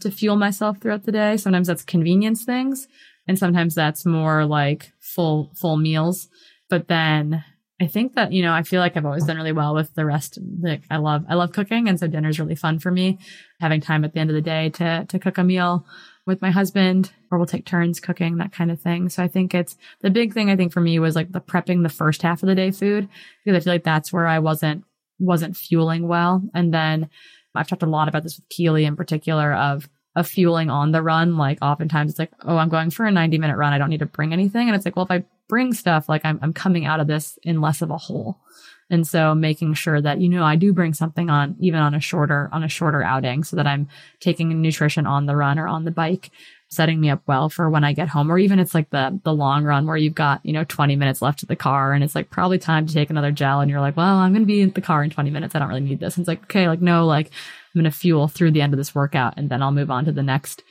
to fuel myself throughout the day. Sometimes that's convenience things and sometimes that's more like full, full meals. But then I think that, you know, I feel like I've always done really well with the rest. Like I love, I love cooking. And so dinner's really fun for me. Having time at the end of the day to, to cook a meal with my husband or we'll take turns cooking, that kind of thing. So I think it's the big thing I think for me was like the prepping the first half of the day food because I feel like that's where I wasn't, wasn't fueling well. And then I've talked a lot about this with Keely in particular of, of fueling on the run. Like oftentimes it's like, oh, I'm going for a 90 minute run. I don't need to bring anything. And it's like, well, if I bring stuff, like I'm, I'm coming out of this in less of a hole. And so making sure that, you know, I do bring something on even on a shorter, on a shorter outing so that I'm taking nutrition on the run or on the bike, setting me up well for when I get home. Or even it's like the, the long run where you've got, you know, 20 minutes left of the car and it's like probably time to take another gel. And you're like, well, I'm going to be in the car in 20 minutes. I don't really need this. And it's like, okay, like, no, like I'm going to fuel through the end of this workout and then I'll move on to the next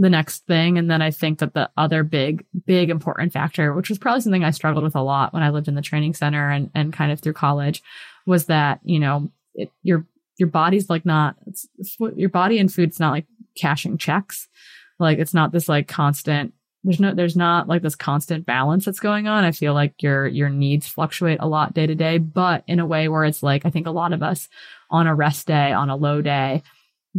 the next thing. And then I think that the other big, big important factor, which was probably something I struggled with a lot when I lived in the training center and, and kind of through college was that, you know, it, your, your body's like not, it's, it's, your body and food's not like cashing checks. Like it's not this like constant, there's no, there's not like this constant balance that's going on. I feel like your, your needs fluctuate a lot day to day, but in a way where it's like, I think a lot of us on a rest day, on a low day,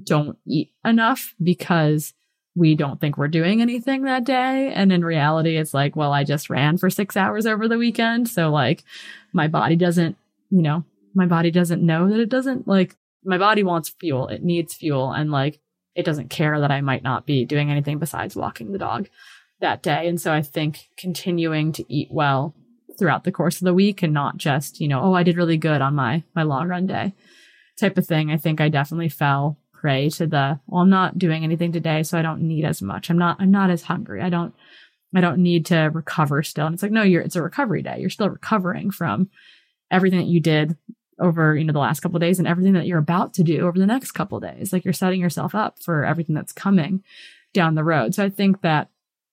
don't eat enough because we don't think we're doing anything that day. And in reality, it's like, well, I just ran for six hours over the weekend. So like my body doesn't, you know, my body doesn't know that it doesn't like my body wants fuel. It needs fuel. And like it doesn't care that I might not be doing anything besides walking the dog that day. And so I think continuing to eat well throughout the course of the week and not just, you know, oh, I did really good on my, my long run day type of thing. I think I definitely fell prey to the, well, I'm not doing anything today, so I don't need as much. I'm not, I'm not as hungry. I don't, I don't need to recover still. And it's like, no, you're, it's a recovery day. You're still recovering from everything that you did over, you know, the last couple of days and everything that you're about to do over the next couple of days. Like you're setting yourself up for everything that's coming down the road. So I think that,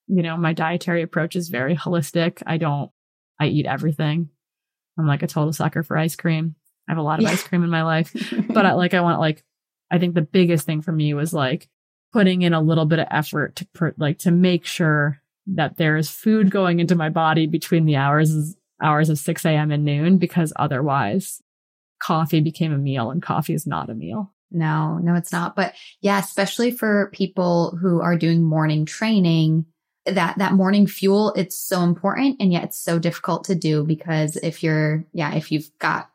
you know, my dietary approach is very holistic. I don't, I eat everything. I'm like a total sucker for ice cream. I have a lot of yeah. ice cream in my life, but I, like I want like I think the biggest thing for me was like putting in a little bit of effort to per, like to make sure that there is food going into my body between the hours hours of 6 a.m. and noon because otherwise coffee became a meal and coffee is not a meal. No, no, it's not. But yeah, especially for people who are doing morning training, that, that morning fuel, it's so important. And yet it's so difficult to do because if you're, yeah, if you've got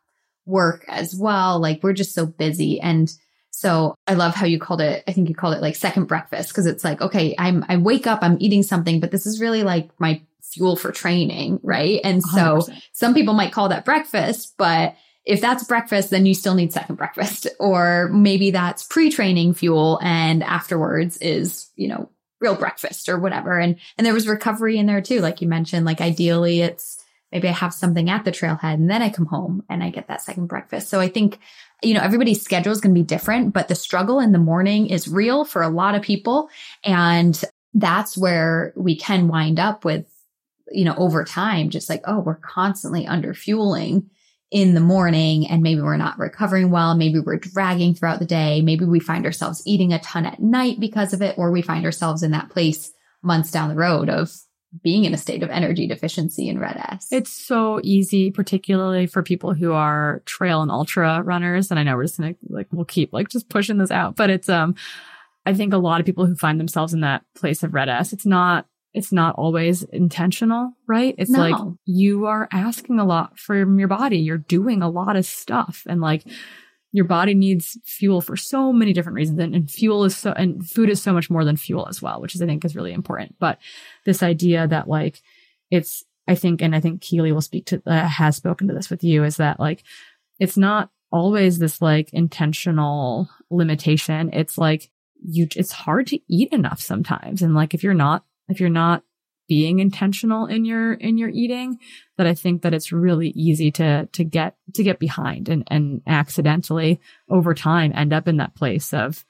work as well, like we're just so busy and so I love how you called it. I think you called it like second breakfast because it's like, okay, I'm, I wake up, I'm eating something, but this is really like my fuel for training. Right. And so 100%. some people might call that breakfast, but if that's breakfast, then you still need second breakfast or maybe that's pre-training fuel and afterwards is, you know, real breakfast or whatever. And, and there was recovery in there too. Like you mentioned, like ideally it's, maybe I have something at the trailhead and then I come home and I get that second breakfast. So I think you know, everybody's schedule is going to be different, but the struggle in the morning is real for a lot of people. And that's where we can wind up with, you know, over time, just like, oh, we're constantly under fueling in the morning and maybe we're not recovering well. Maybe we're dragging throughout the day. Maybe we find ourselves eating a ton at night because of it, or we find ourselves in that place months down the road of being in a state of energy deficiency in RED-S. It's so easy, particularly for people who are trail and ultra runners. And I know we're just gonna like we'll keep like just pushing this out, but it's um I think a lot of people who find themselves in that place of RED-S, it's not it's not always intentional, right? It's no. like you are asking a lot from your body. You're doing a lot of stuff and like your body needs fuel for so many different reasons and, and, fuel is so and food is so much more than fuel as well which is i think is really important but this idea that like it's, I think, and I think Keely will speak to, uh, has spoken to this with you is that like, it's not always this like intentional limitation. It's like you, it's hard to eat enough sometimes. And like, if you're not, if you're not being intentional in your, in your eating, that I think that it's really easy to, to get, to get behind and, and accidentally over time end up in that place of,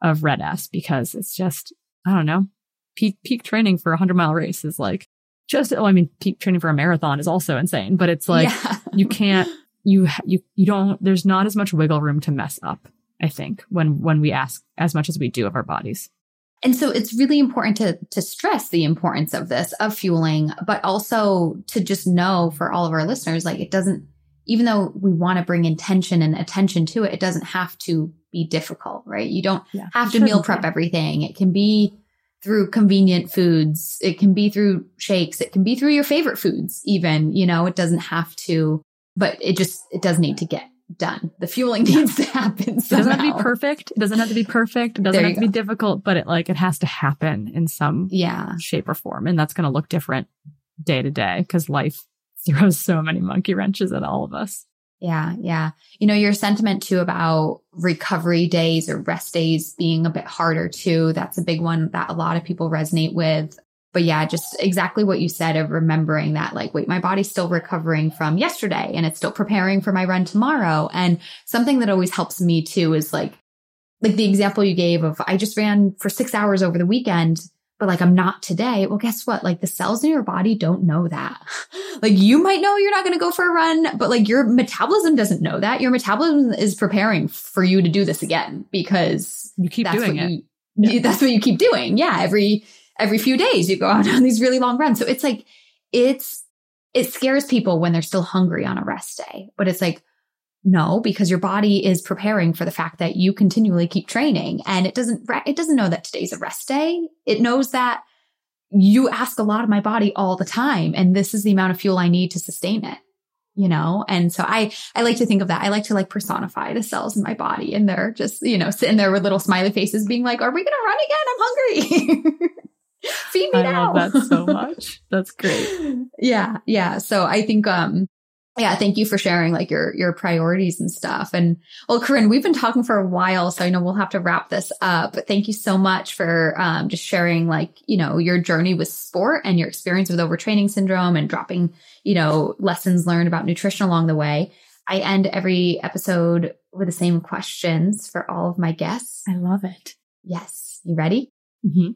of RED-S because it's just, I don't know, peak, peak training for a hundred mile race is like just, oh, I mean, peak training for a marathon is also insane, but it's like yeah. you can't, you, you, you don't, there's not as much wiggle room to mess up. I think when, when we ask as much as we do of our bodies. And so it's really important to, to stress the importance of this, of fueling, but also to just know for all of our listeners, like it doesn't, even though we want to bring intention and attention to it, it doesn't have to be difficult, right? You don't yeah, have to meal prep everything. It can be through convenient foods. It can be through shakes. It can be through your favorite foods, even, you know, it doesn't have to, but it just, it does need to get done. The fueling needs to happen. Somehow. It doesn't have to be perfect. It doesn't have to be perfect. It doesn't have to go. be difficult, but it like, it has to happen in some yeah. shape or form. And that's going to look different day to day because life throws so many monkey wrenches at all of us. Yeah. Yeah. You know, your sentiment too about recovery days or rest days being a bit harder too. That's a big one that a lot of people resonate with. But yeah, just exactly what you said of remembering that like, wait, my body's still recovering from yesterday and it's still preparing for my run tomorrow. And something that always helps me too is like, like the example you gave of I just ran for six hours over the weekend but like I'm not today. Well, guess what? Like the cells in your body don't know that. like you might know you're not going to go for a run, but like your metabolism doesn't know that. Your metabolism is preparing for you to do this again because you keep doing it. You, yeah. That's what you keep doing. Yeah. Every, every few days you go out on these really long runs. So it's like, it's, it scares people when they're still hungry on a rest day, but it's like, no, because your body is preparing for the fact that you continually keep training and it doesn't, it doesn't know that today's a rest day. It knows that you ask a lot of my body all the time and this is the amount of fuel I need to sustain it, you know? And so I, I like to think of that. I like to like personify the cells in my body and they're just, you know, sitting there with little smiley faces being like, are we going to run again? I'm hungry. Feed me I now. love that so much. That's great. yeah. Yeah. So I think, um, yeah, thank you for sharing like your your priorities and stuff. And well, Corrine, we've been talking for a while, so I know we'll have to wrap this up. But thank you so much for um, just sharing like you know your journey with sport and your experience with overtraining syndrome and dropping you know lessons learned about nutrition along the way. I end every episode with the same questions for all of my guests. I love it. Yes, you ready? Mm-hmm.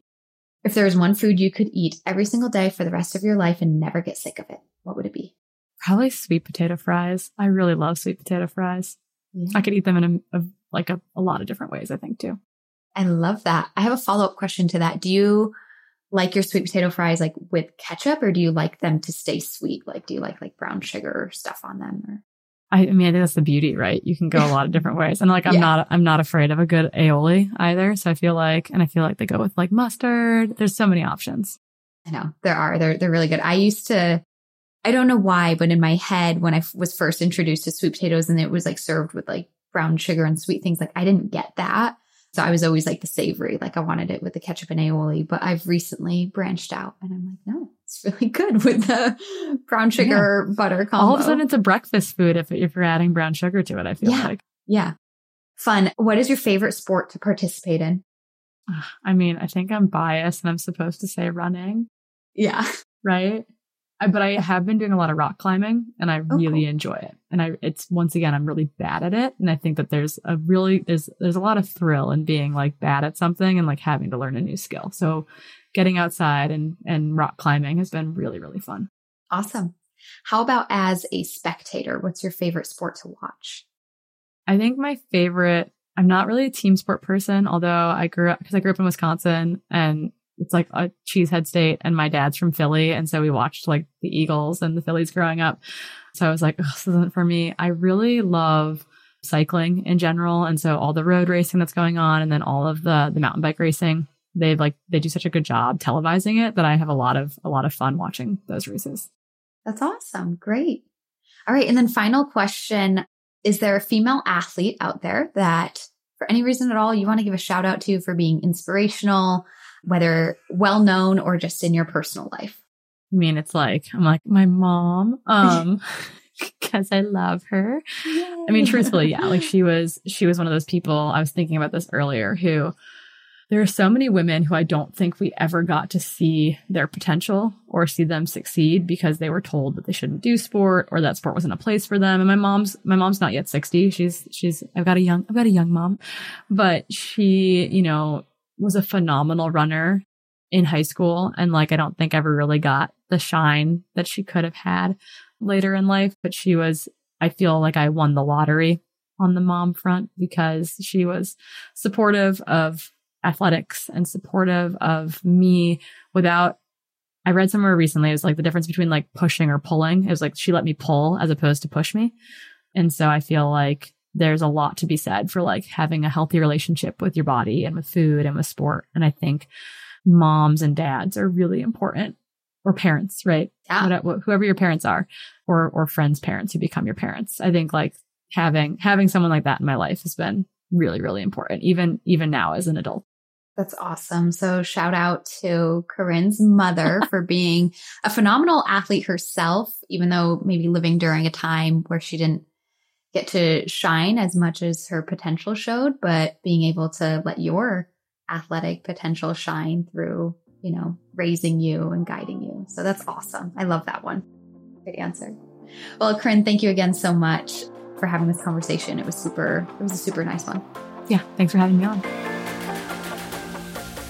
If there was one food you could eat every single day for the rest of your life and never get sick of it, what would it be? Probably sweet potato fries. I really love sweet potato fries. Yeah. I could eat them in a, a like a, a lot of different ways, I think too. I love that. I have a follow up question to that. Do you like your sweet potato fries like with ketchup or do you like them to stay sweet? Like, do you like like brown sugar stuff on them or? I, mean, I think that's the beauty, right? You can go a lot of different ways. And like, I'm yeah. not, I'm not afraid of a good aioli either. So I feel like, and I feel like they go with like mustard. There's so many options. I know there are. They're, they're really good. I used to, I don't know why, but in my head, when I was first introduced to sweet potatoes and it was like served with like brown sugar and sweet things, like I didn't get that. So I was always like the savory, like I wanted it with the ketchup and aioli. But I've recently branched out and I'm like, no, it's really good with the brown sugar yeah. butter combo. All of a sudden, it's a breakfast food if, if you're adding brown sugar to it. I feel yeah. like. Yeah. Fun. What is your favorite sport to participate in? I mean, I think I'm biased and I'm supposed to say running. Yeah. Right. But I have been doing a lot of rock climbing and I oh, really cool. enjoy it. And I, it's once again, I'm really bad at it. And I think that there's a really, there's, there's a lot of thrill in being like bad at something and like having to learn a new skill. So getting outside and, and rock climbing has been really, really fun. Awesome. How about as a spectator? What's your favorite sport to watch? I think my favorite, I'm not really a team sport person, although I grew up, because I grew up in Wisconsin and it's like a cheesehead state and my dad's from Philly. And so we watched like the Eagles and the Phillies growing up. So I was like, this isn't for me. I really love cycling in general. And so all the road racing that's going on and then all of the, the mountain bike racing, they've like, they do such a good job televising it that I have a lot of, a lot of fun watching those races. That's awesome. Great. All right. And then final question. Is there a female athlete out there that for any reason at all you want to give a shout out to for being inspirational, whether well known or just in your personal life? I mean, it's like, I'm like, my mom, um, because I love her. Yay. I mean, truthfully, yeah, like she was, she was one of those people. I was thinking about this earlier who there are so many women who I don't think we ever got to see their potential or see them succeed because they were told that they shouldn't do sport or that sport wasn't a place for them. And my mom's, my mom's not yet 60. She's, she's, I've got a young, I've got a young mom, but she, you know, was a phenomenal runner in high school. And like, I don't think ever really got the shine that she could have had later in life, but she was, I feel like I won the lottery on the mom front because she was supportive of athletics and supportive of me without I read somewhere recently it was like the difference between like pushing or pulling. It was like she let me pull as opposed to push me. And so I feel like there's a lot to be said for like having a healthy relationship with your body and with food and with sport. And I think moms and dads are really important or parents, right? Yeah. whoever your parents are or, or friends' parents who become your parents. I think like having, having someone like that in my life has been really, really important, even, even now as an adult. That's awesome. So shout out to Corrine's mother for being a phenomenal athlete herself, even though maybe living during a time where she didn't get to shine as much as her potential showed, but being able to let your athletic potential shine through, you know, raising you and guiding you. So that's awesome. I love that one. Good answer. Well, Corrine, thank you again so much for having this conversation. It was super, it was a super nice one. Yeah. Thanks for having me on.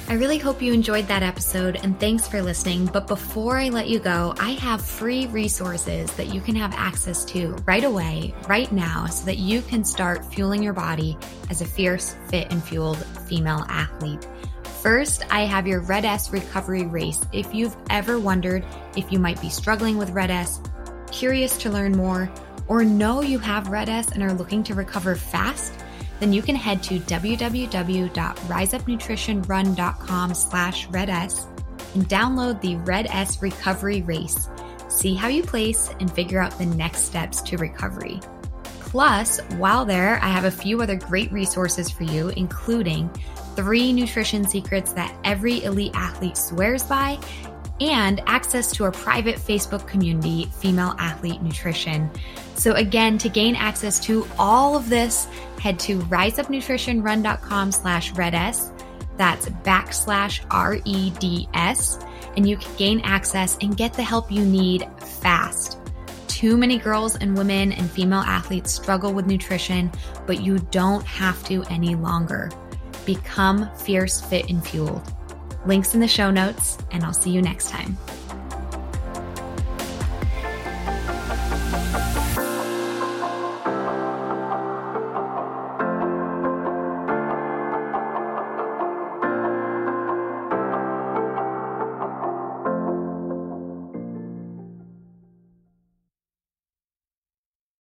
I really hope you enjoyed that episode and thanks for listening. But before I let you go, I have free resources that you can have access to right away, right now, so that you can start fueling your body as a fierce, fit, and fueled female athlete. First, I have your RED-S recovery race. If you've ever wondered if you might be struggling with RED-S, curious to learn more, or know you have RED-S and are looking to recover fast, then you can head to www.riseupnutritionrun.com slash reds and download the RED-S Recovery Race. See how you place and figure out the next steps to recovery. Plus, while there, I have a few other great resources for you, including three nutrition secrets that every elite athlete swears by and access to our private Facebook community, Female Athlete Nutrition. So again, to gain access to all of this, head to riseupnutritionrun.com slash reds. That's backslash R-E-D-S. And you can gain access and get the help you need fast. Too many girls and women and female athletes struggle with nutrition, but you don't have to any longer. Become fierce, fit, and fueled. Links in the show notes, and I'll see you next time.